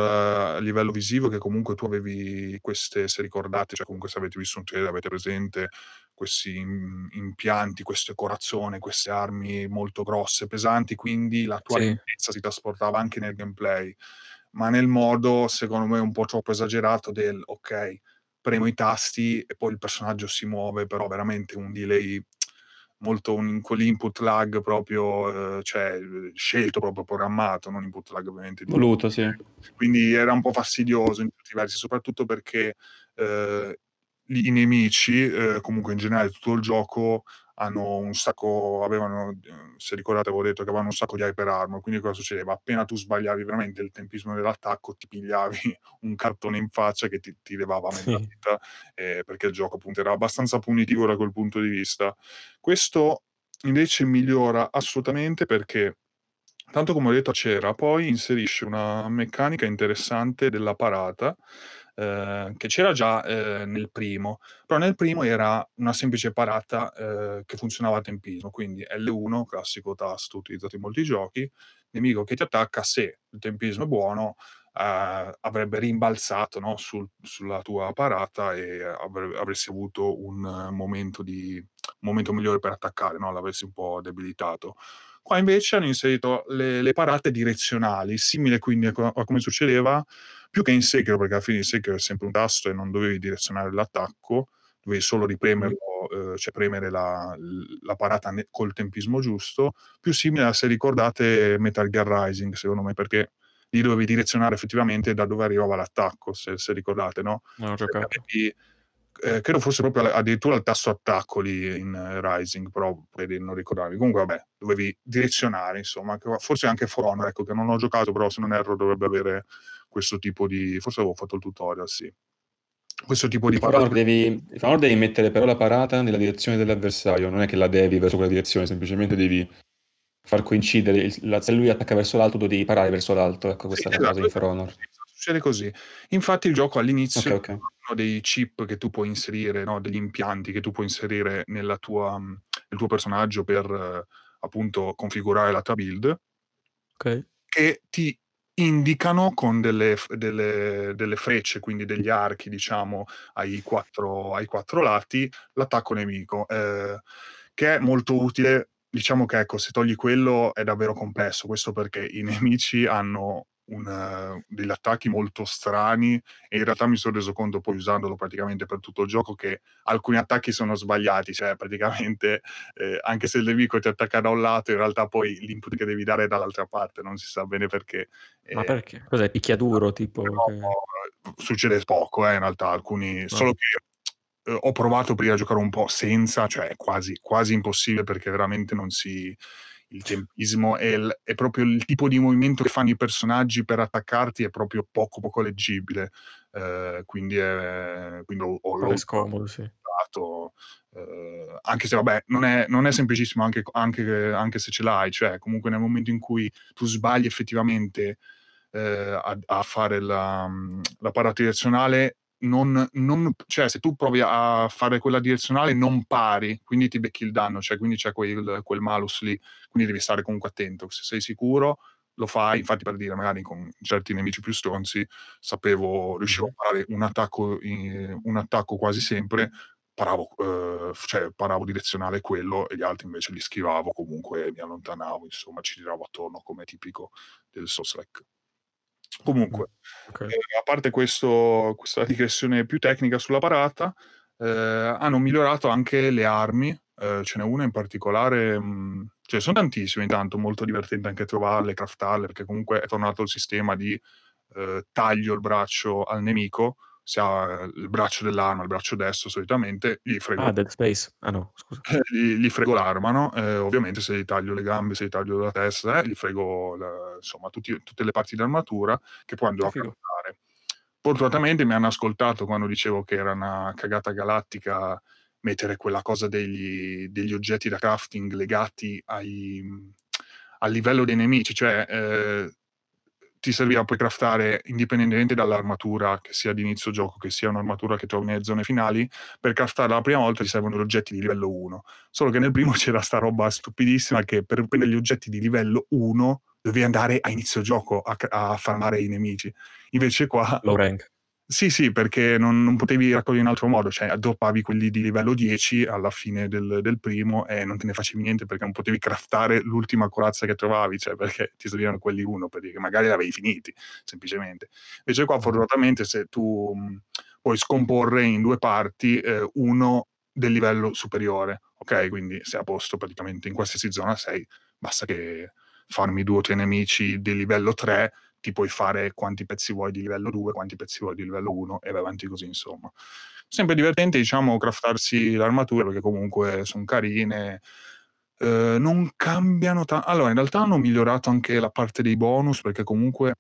a livello visivo che comunque tu avevi queste, se ricordate, cioè comunque se avete visto un trailer avete presente questi im- impianti, queste corazzone, queste armi molto grosse, pesanti, quindi la tua Sì. si trasportava anche nel gameplay, ma nel modo secondo me un po' troppo esagerato del ok, premo i tasti e poi il personaggio si muove, però veramente un delay molto un, quell'input lag proprio, eh, cioè scelto proprio programmato, non input lag ovviamente. Voluto, sì. Quindi era un po' fastidioso in certi versi, soprattutto perché eh, i nemici, eh, comunque in generale tutto il gioco, hanno un sacco, avevano, eh, se ricordate avevo detto che avevano un sacco di hyper armor, quindi cosa succedeva? Appena tu sbagliavi veramente il tempismo dell'attacco, ti pigliavi un cartone in faccia che ti, ti levava mezza Sì. vita, eh, perché il gioco appunto era abbastanza punitivo da quel punto di vista. Questo invece migliora assolutamente perché tanto come ho detto a Cera, poi inserisce una meccanica interessante della parata eh, che c'era già eh, nel primo, però nel primo era una semplice parata eh, che funzionava a tempismo, quindi L1, classico tasto utilizzato in molti giochi, nemico che ti attacca, se il tempismo è buono, eh, avrebbe rimbalzato no, sul- sulla tua parata e avre- avresti avuto un momento, di, un momento migliore per attaccare, no? l'avresti un po' debilitato. Qua invece hanno inserito le, le parate direzionali, simile quindi a, a come succedeva più che in Sekiro, perché alla fine in Sekiro è sempre un tasto e non dovevi direzionare l'attacco, dovevi solo ripremerlo, eh, cioè premere la, la parata ne- col tempismo giusto, più simile a se ricordate Metal Gear Rising, secondo me, perché lì dovevi direzionare effettivamente da dove arrivava l'attacco, se, se ricordate, no? Non ho giocato. Avevi, eh, credo fosse proprio addirittura il tasto attacco lì in eh, Rising, però poi non ricordarmi. Comunque, vabbè, dovevi direzionare, insomma, forse anche For Honor, ecco, che non ho giocato, però se non erro dovrebbe avere questo tipo di... forse avevo fatto il tutorial, sì. Questo tipo di parate. devi, devi mettere però la parata nella direzione dell'avversario, non è che la devi verso quella direzione, semplicemente devi far coincidere, il- la- se lui attacca verso l'alto tu devi parare verso l'alto, ecco questa Sì, è la cosa esatto, in For Honor. succede così. Infatti il gioco all'inizio Ok, ok. hanno dei chip che tu puoi inserire, no, degli impianti che tu puoi inserire nella tua, mh, nel tuo personaggio per eh, appunto configurare la tua build, Ok. che ti indicano con delle, delle- delle frecce, quindi degli archi, diciamo, ai quattro, ai quattro lati, l'attacco nemico, eh, che è molto utile. Diciamo che ecco, se togli quello è davvero complesso, questo perché i nemici hanno un, eh, degli attacchi molto strani e in realtà mi sono reso conto poi usandolo praticamente per tutto il gioco che alcuni attacchi sono sbagliati, cioè praticamente eh, anche se il nemico ti attacca da un lato, in realtà poi l'input che devi dare è dall'altra parte, non si sa bene perché. Ma Eh, perché? Cos'è? Picchiaduro, tipo? però, che- succede poco, eh, in realtà, alcuni, solo che eh, ho provato prima a giocare un po' senza, cioè è quasi, quasi impossibile perché veramente non si... Il tempismo e il- è proprio il tipo di movimento che fanno i personaggi per attaccarti è proprio poco poco leggibile. eh, quindi, è, quindi ho, ho- scomodo, sì. eh, anche se vabbè non è, non è semplicissimo anche, anche- anche se ce l'hai, cioè comunque nel momento in cui tu sbagli effettivamente eh, a, a fare la, la parata direzionale, non, non- cioè se tu provi a fare quella direzionale non pari, quindi ti becchi il danno, cioè quindi c'è quel, quel malus lì, quindi devi stare comunque attento, se sei sicuro lo fai, infatti per dire magari con certi nemici più stronzi sapevo, riuscivo a parare un attacco, in- un attacco quasi sempre, paravo, eh, cioè paravo direzionale quello e gli altri invece li schivavo, comunque mi allontanavo, insomma ci giravo attorno come tipico del Souls-like. Comunque, Ok. eh, a parte questo, questa digressione più tecnica sulla parata, eh, hanno migliorato anche le armi. eh, ce n'è una in particolare, mh, cioè sono tantissime intanto, molto divertente anche trovarle, craftarle, perché comunque è tornato il sistema di eh, taglio il braccio al nemico, se ha il braccio dell'arma, il braccio destro solitamente, gli frego Ah, Dead Space. Ah no, scusa. eh, gli, gli frego l'arma, no? Eh, ovviamente se gli taglio le gambe, se gli taglio la testa, eh, gli frego la- insomma tutti- tutte le parti dell'armatura che poi andrò a craftare. Fortunatamente mi hanno ascoltato quando dicevo che era una cagata galattica mettere quella cosa degli, degli oggetti da crafting legati ai, al livello dei nemici, cioè eh, ti serviva poi craftare indipendentemente dall'armatura che sia di inizio gioco, che sia un'armatura che trovi nelle zone finali, per craftarla la prima volta ti servono gli oggetti di livello 1. Solo che nel primo c'era sta roba stupidissima che per prendere gli oggetti di livello 1 dovevi andare a inizio gioco a, a farmare i nemici. Invece qua Low rank. Sì, sì, perché non, non potevi raccogliere in altro modo, cioè addoppavi quelli di livello 10 alla fine del, del primo e non te ne facevi niente perché non potevi craftare l'ultima corazza che trovavi, cioè perché ti servivano quelli uno, per dire che magari l'avevi finiti, semplicemente. Invece qua fortunatamente se tu mh, puoi scomporre in due parti eh, uno del livello superiore, ok? Quindi sei a posto praticamente in qualsiasi zona sei, basta che farmi due o tre nemici di livello 3 ti puoi fare quanti pezzi vuoi di livello 2, quanti pezzi vuoi di livello 1 e vai avanti così, insomma. Sempre divertente, diciamo, craftarsi l'armatura perché comunque sono carine. Eh, non cambiano tanto. Allora, in realtà hanno migliorato anche la parte dei bonus perché comunque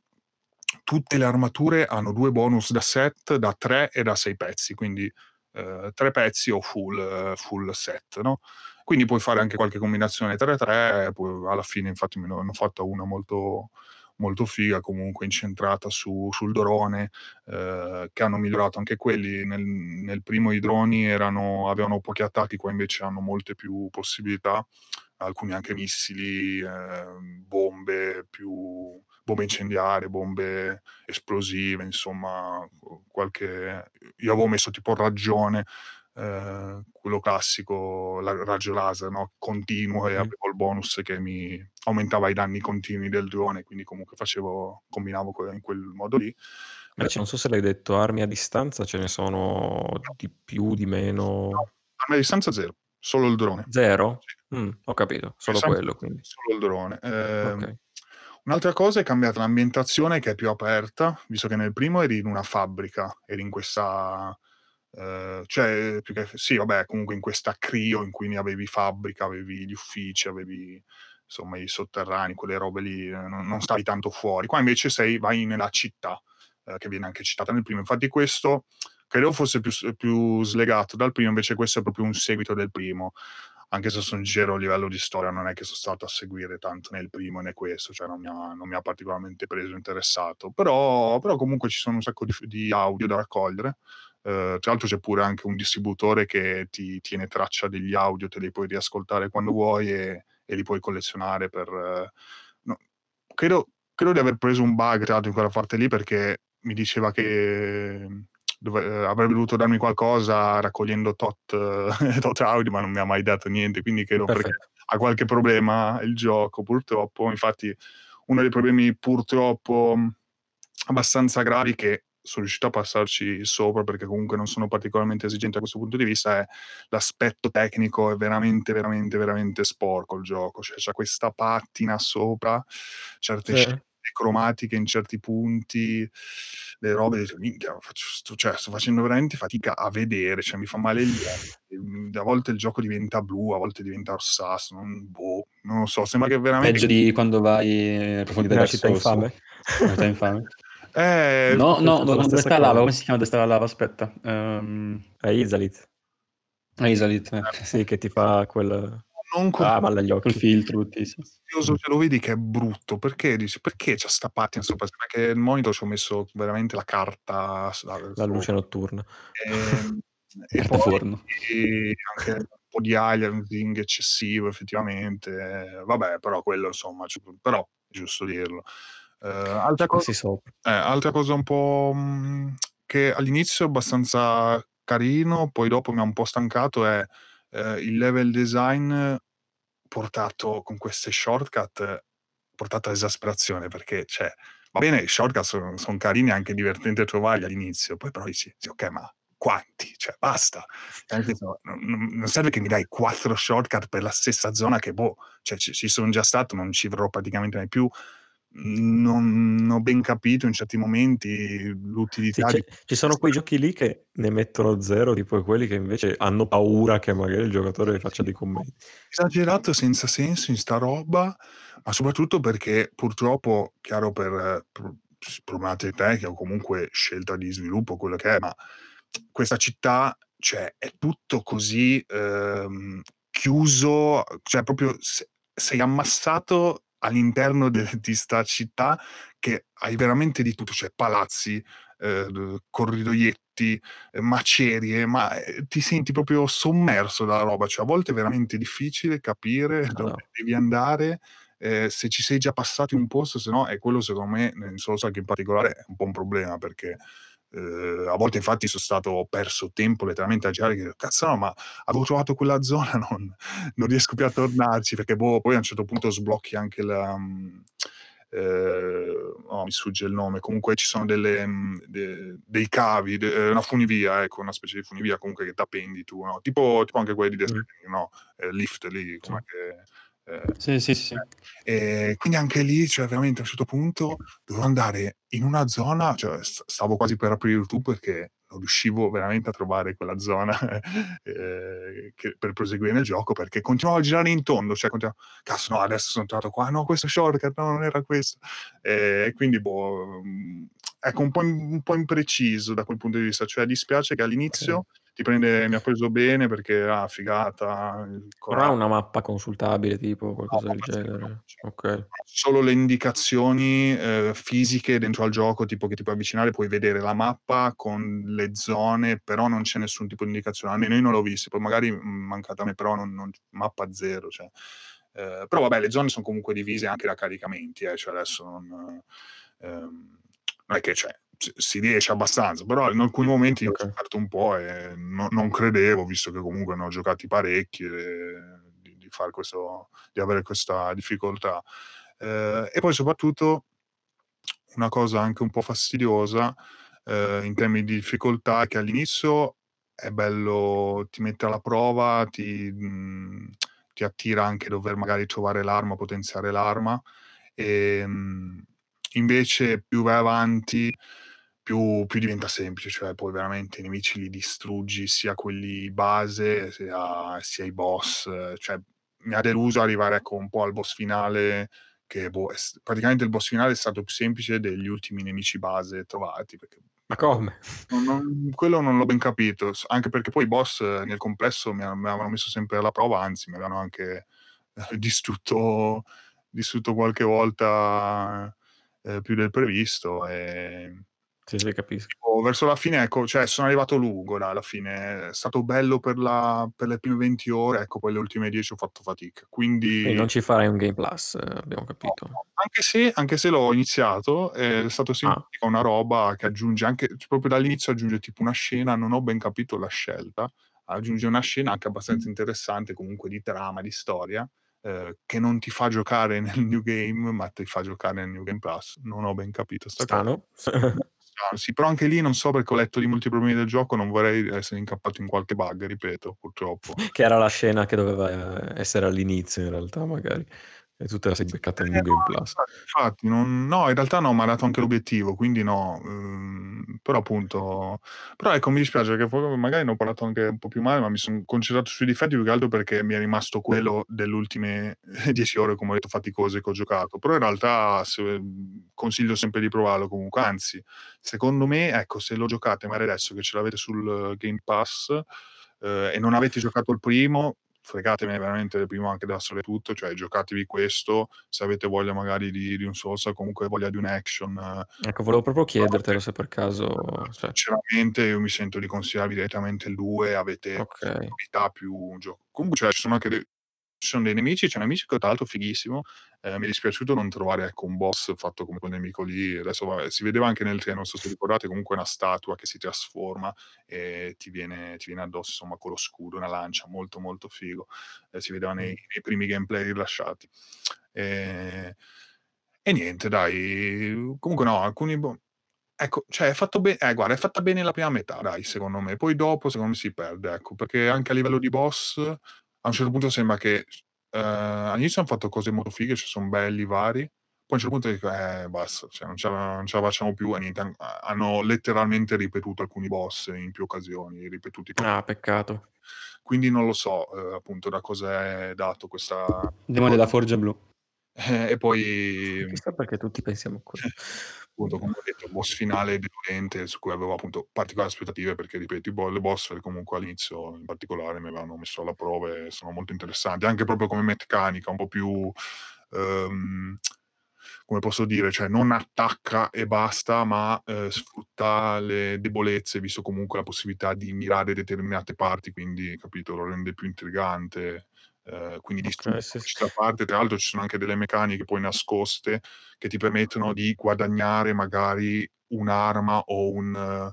tutte le armature hanno due bonus da set, da 3 e da 6 pezzi, quindi eh, 3 pezzi o full, full set, no? Quindi puoi fare anche qualche combinazione 3-3, poi alla fine infatti me ne hanno fatta una molto, molto figa, comunque incentrata su, sul drone, eh, che hanno migliorato anche quelli. Nel, nel primo i droni erano, avevano pochi attacchi, qua invece hanno molte più possibilità, alcuni anche missili, eh, bombe più bombe incendiarie, bombe esplosive, insomma, qualche... Io avevo messo tipo ragione, eh, quello classico, la, raggio laser, no? continuo e Mhm. avevo il bonus che mi aumentava i danni continui del drone, quindi comunque facevo, combinavo in quel modo lì. Invece non so se l'hai detto, armi a distanza ce ne sono di più, di meno... Arma a distanza zero, solo il drone. Zero? Sì. Mm, ho capito, solo Sempre quello quindi. Solo il drone. Ehm, Ok. Un'altra cosa è cambiata l'ambientazione che è più aperta, visto che nel primo eri in una fabbrica, eri in questa... eh, cioè, più che, sì, vabbè, comunque in questa crio in cui ne avevi fabbrica, avevi gli uffici, avevi insomma i sotterranei, quelle robe lì, eh, non, non stavi tanto fuori. Qua invece sei, vai nella città, eh, che viene anche citata nel primo. Infatti questo credo fosse più, più slegato dal primo, invece questo è proprio un seguito del primo. anche se sono sincero a livello di storia non è che sono stato a seguire tanto né il primo né questo, cioè non mi ha, non mi ha particolarmente preso interessato, però, però comunque ci sono un sacco di, di audio da raccogliere. Uh, tra l'altro c'è pure anche un distributore che ti tiene traccia degli audio, te li puoi riascoltare quando vuoi e, e li puoi collezionare per... Uh, no, credo, credo, di aver preso un bug tra l'altro in quella parte lì perché mi diceva che dove, eh, avrebbe dovuto darmi qualcosa raccogliendo tot, eh, tot, audio, ma non mi ha mai dato niente, quindi credo Perfetto. perché ha qualche problema il gioco, purtroppo. Infatti, uno dei problemi purtroppo abbastanza gravi che sono riuscito a passarci sopra perché comunque non sono particolarmente esigente da questo punto di vista è l'aspetto tecnico è veramente veramente veramente sporco il gioco cioè c'è questa pattina sopra certe sì cromatiche in certi punti, le robe, dico, minchia, faccio, sto, cioè, sto facendo veramente fatica a vedere, cioè, mi fa male gli occhi. A volte il gioco diventa blu, a volte diventa rossastro, non, boh, non lo so, sembra che veramente... Peggio di quando vai a profondità della città infame. Città infame. Eh, no, no, dove sta lava? Come si chiama dove sta la lava? Aspetta. Um... È Isalit. È Isalit, eh. Sì, che ti fa quel non con ah, agli occhi. il filtro, tuttissimo. se lo vedi che è brutto, perché dici, perché c'è sta patina sopra? Perché il monitor ci ho messo veramente la carta la, la luce notturna. Ehm, e, e poi forno. E anche un po' di aliasing eccessivo effettivamente. Eh, vabbè, però quello insomma, però giusto dirlo. Eh, altra, cosa, eh, altra cosa un po' mh, mm, che all'inizio è abbastanza carino, poi dopo mi ha un po' stancato è eh, il level design portato con queste shortcut, portato a esasperazione perché, cioè, va bene, i shortcut sono son carini, anche divertenti trovarli all'inizio, poi però dici, sì, ok, ma quanti? Cioè, basta. non, non, serve che mi dai quattro shortcut per la stessa zona che, boh, cioè, ci, ci sono già stato, non ci verrò praticamente mai più non ho ben capito in certi momenti l'utilità. Sì, di... Ci sono quei giochi lì che ne mettono zero, tipo quelli che invece hanno paura che magari il giocatore faccia dei commenti. Esagerato senza senso in sta roba, ma soprattutto perché purtroppo, chiaro per, per problematiche tecniche o comunque scelta di sviluppo, quello che è, ma questa città cioè, è tutto così ehm, chiuso, cioè proprio sei ammassato all'interno de, di sta città che hai veramente di tutto, cioè palazzi, eh, corridoietti, eh, macerie, ma eh, ti senti proprio sommerso dalla roba, cioè a volte è veramente difficile capire dove no. devi andare, eh, se ci sei già passato in un posto, se no, è quello secondo me, in Solo Salk in particolare, è un po' un problema perché eh, a volte infatti sono stato perso tempo letteralmente a girare che cazzo no ma avevo trovato quella zona non, non riesco più a tornarci perché boh, poi a un certo punto sblocchi anche la eh, oh, mi sfugge il nome comunque ci sono delle, um, de, dei cavi de, una funivia ecco una specie di funivia comunque che t'appendi tu no? tipo, tipo anche quelli di Death mm. no? Eh, lift lì come sì. che eh, sì, sì, sì. E quindi anche lì, cioè veramente a un certo punto dovevo andare in una zona, cioè stavo quasi per aprire YouTube perché non riuscivo veramente a trovare quella zona eh, che, per proseguire nel gioco perché continuavo a girare in tondo, cioè continuavo, cazzo no, adesso sono entrato qua, no, questo shortcut, no, non era questo. E quindi, boh, ecco, un po', un po' impreciso da quel punto di vista, cioè dispiace che all'inizio... Okay ti prende, mi ha preso bene perché ah, figata. Ha una mappa consultabile, tipo qualcosa no, del genere. Cioè, ok. Solo le indicazioni eh, fisiche dentro al gioco, tipo che ti puoi avvicinare, puoi vedere la mappa con le zone, però non c'è nessun tipo di indicazione. Almeno io non l'ho visto, poi magari mancata a me, però non, non, mappa zero. Cioè. Eh, però vabbè, le zone sono comunque divise anche da caricamenti, eh, cioè adesso non, ehm, non è che c'è si riesce abbastanza, però in alcuni momenti okay. ho giocato un po' e no, non credevo, visto che comunque ne ho giocati parecchi, e, di, di, questo, di avere questa difficoltà. Eh, e poi soprattutto una cosa anche un po' fastidiosa eh, in termini di difficoltà è che all'inizio è bello, ti mette alla prova, ti, mh, ti attira anche dover magari trovare l'arma, potenziare l'arma, e mh, invece più vai avanti più, più, diventa semplice, cioè poi veramente i nemici li distruggi, sia quelli base, sia, sia i boss, cioè mi ha deluso arrivare ecco, un po' al boss finale, che boh, è, praticamente il boss finale è stato più semplice degli ultimi nemici base trovati, perché Ma come? Non- non- quello non l'ho ben capito, anche perché poi i boss nel complesso mi, mi avevano messo sempre alla prova, anzi mi avevano anche eh, distrutto, distrutto qualche volta eh, più del previsto. E Sì, sì, capisco. tipo, verso la fine, ecco, cioè sono arrivato lungo là, alla fine, è stato bello per, la- per le prime 20 ore, ecco, poi le ultime 10 ho fatto fatica. Quindi... Quindi non ci farai un Game Plus, eh, abbiamo capito. No, Anche se, anche se l'ho iniziato, è stato Ah, simpatica una roba che aggiunge anche, cioè, proprio dall'inizio aggiunge tipo una scena, non ho ben capito la scelta, aggiunge una scena anche abbastanza interessante comunque di trama, di storia, eh, che non ti fa giocare nel New Game, ma ti fa giocare nel New Game Plus. Non ho ben capito sta. Strano, Sì, però anche lì non so perché ho letto di molti problemi del gioco, non vorrei essere incappato in qualche bug, ripeto, purtroppo. che era la scena che doveva eh, essere all'inizio, in realtà, magari. E tu te la sei beccata nel Eh, New no, Game Plus. infatti, non- no, in realtà no, mi ha dato anche l'obiettivo, quindi no. ehm, però appunto, però ecco, mi dispiace perché magari ne ho parlato anche un po' più male, ma mi sono concentrato sui difetti più che altro perché mi è rimasto quello delle ultime 10 ore, come ho detto, faticose che ho giocato. Però in realtà se- consiglio sempre di provarlo comunque, anzi, secondo me, ecco, se lo giocate magari adesso che ce l'avete sul Game Pass eh, e non avete giocato il primo, fregatemi veramente del primo anche da sole tutto, cioè giocatevi questo, se avete voglia magari di, di un Souls, comunque voglia di un action. eh, Ecco, volevo proprio chiedertelo se per caso... Cioè, Sinceramente io mi sento di consigliarvi direttamente il 2, avete ok. novità più gioco. Comunque cioè, ci sono anche dei, ci sono dei nemici, c'è un nemico che tra l'altro fighissimo, eh, mi è dispiaciuto non trovare ecco, un boss fatto come quel nemico lì, adesso vabbè, si vedeva anche nel treno, non so se ricordate, comunque una statua che si trasforma e ti viene, ti viene addosso insomma con lo scudo, una lancia, molto molto figo, Eh, si vedeva nei, nei primi gameplay rilasciati. E, e niente, dai, comunque no, alcuni... bo- Ecco, cioè è fatto bene, eh, guarda, è fatta bene la prima metà, dai, secondo me. Poi dopo, secondo me, si perde, ecco, perché anche a livello di boss, a un certo punto sembra che eh, all'inizio hanno fatto cose molto fighe, ci sono belli vari, poi a un certo punto dico, eh, basta, cioè, non, ce la, non ce la facciamo più, e niente, han- hanno letteralmente ripetuto alcuni boss in più occasioni, ripetuti. Ah, peccato. Quindi non lo so, eh, appunto, da cosa è dato questa... Demone della Forgia Blu. Eh, e poi Chissà perché tutti pensiamo a quello. Appunto, come ho detto, il boss finale deludente su cui avevo appunto particolari aspettative perché, ripeto, i boss comunque all'inizio in particolare mi avevano messo alla prova e sono molto interessanti, anche proprio come meccanica, un po' più... ehm, come posso dire, cioè non attacca e basta, ma eh, sfrutta le debolezze, visto comunque la possibilità di mirare determinate parti, quindi capito, lo rende più intrigante. Eh, quindi distrugge Ok, sì, sì. questa parte. Tra l'altro, ci sono anche delle meccaniche poi nascoste che ti permettono di guadagnare magari un'arma o un,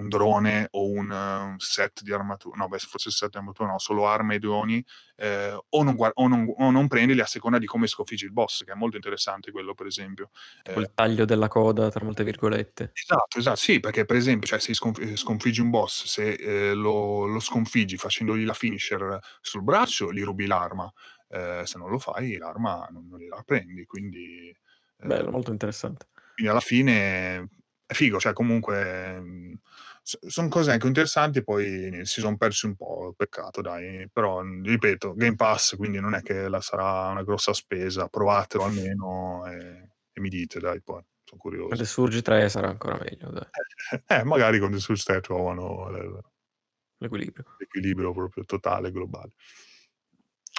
un drone o un, eh, un set di armatura. No, beh, forse il set di armatura no, solo armi e droni. eh, o, non, guar- o, non, o non prendili a seconda di come sconfiggi il boss, che è molto interessante quello, per esempio. Eh, il taglio della coda, tra molte virgolette. Esatto, esatto, sì, perché per esempio, cioè, se sconf- eh, sconfiggi un boss, se eh, lo, lo sconfiggi facendogli la finisher sul braccio, gli rubi l'arma, Eh, se non lo fai l'arma non, non gliela prendi, quindi, eh, Bello, molto interessante. quindi alla fine è figo, cioè comunque sono cose anche interessanti, poi si sono persi un po', peccato dai, però ripeto, Game Pass, quindi non è che la sarà una grossa spesa, provatelo almeno e, e mi dite dai poi, sono curioso. The Surge 3 sarà ancora meglio, dai. Eh, magari con The Switch 3 trovano L'equilibrio. l'equilibrio proprio totale, globale.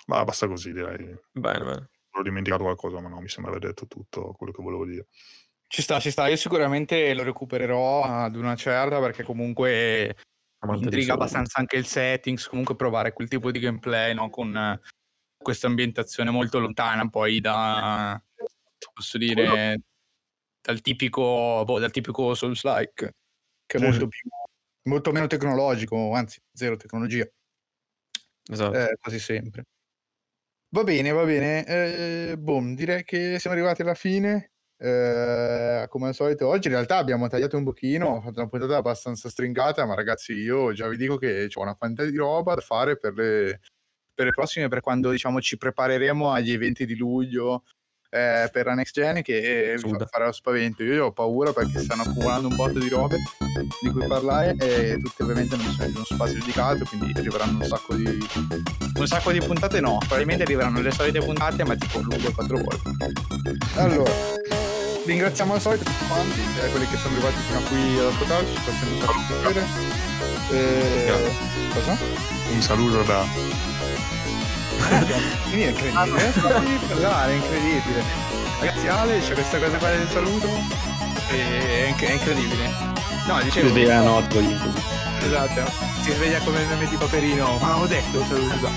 Ma basta così, direi. Bene, bene. Ho dimenticato qualcosa, ma no, mi sembra aver detto tutto quello che volevo dire. Ci sta, ci sta. Io sicuramente lo recupererò ad una certa perché comunque Amante intriga abbastanza anche il settings, comunque provare quel tipo di gameplay, no? Con eh, questa ambientazione molto lontana poi da, posso dire, dal tipico, boh, dal tipico Souls-like, che è Sì, molto più, molto meno tecnologico, anzi, zero tecnologia, Esatto. eh, quasi sempre. Va bene, va bene. Eh, boom, direi che siamo arrivati alla fine. Eh, come al solito, oggi in realtà abbiamo tagliato un pochino, ho fatto una puntata abbastanza stringata, ma ragazzi, io già vi dico che c'ho una quantità di roba da fare per le, per le prossime, per quando diciamo ci prepareremo agli eventi di luglio eh, per la next gen, che fa- Suda. farà speravento. Io ho paura perché stanno accumulando un botto di robe di cui parlare e tutte ovviamente non sono in uno spazio dedicato, quindi arriveranno un sacco di un sacco di puntate no, probabilmente arriveranno le solite puntate, ma tipo luglio quattro volte. Allora, ringraziamo al solito tutti quanti, eh, quelli che sono arrivati fino a qui ad ascoltarci, ci fa sempre un piacere. Eh, cosa? Un saluto da... Quindi è incredibile, eh? Parlare, è incredibile. Ragazzi, Ale c'è questa cosa qua del saluto, e è, inc- è incredibile. No, Si dicevo... sveglia la notte. Esatto, si sveglia come il meme di Paperino, ma ho detto saluto.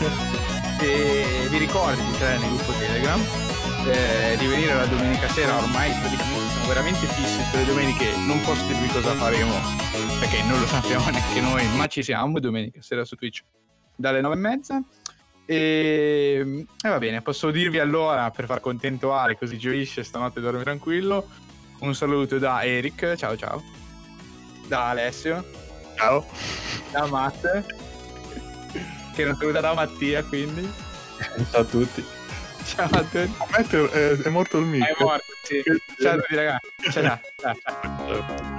e vi ricordo di entrare nel gruppo Telegram, eh, di venire la domenica sera, ormai praticamente siamo veramente fissi le domeniche, non posso dirvi cosa faremo, perché non lo sappiamo neanche noi, ma ci siamo domenica sera su Twitch dalle nove e mezza. E, e va bene, posso dirvi allora per far contento Ale, così gioisce stanotte dorme tranquillo. Un saluto da Eric, ciao ciao. Da Alessio, Ciao. da Matt, che non saluta da Mattia quindi. Ciao a tutti. Ciao a. A me è, è- è morto il mic. È morto, sì. Ciao a tutti ragazzi. Ciao ciao.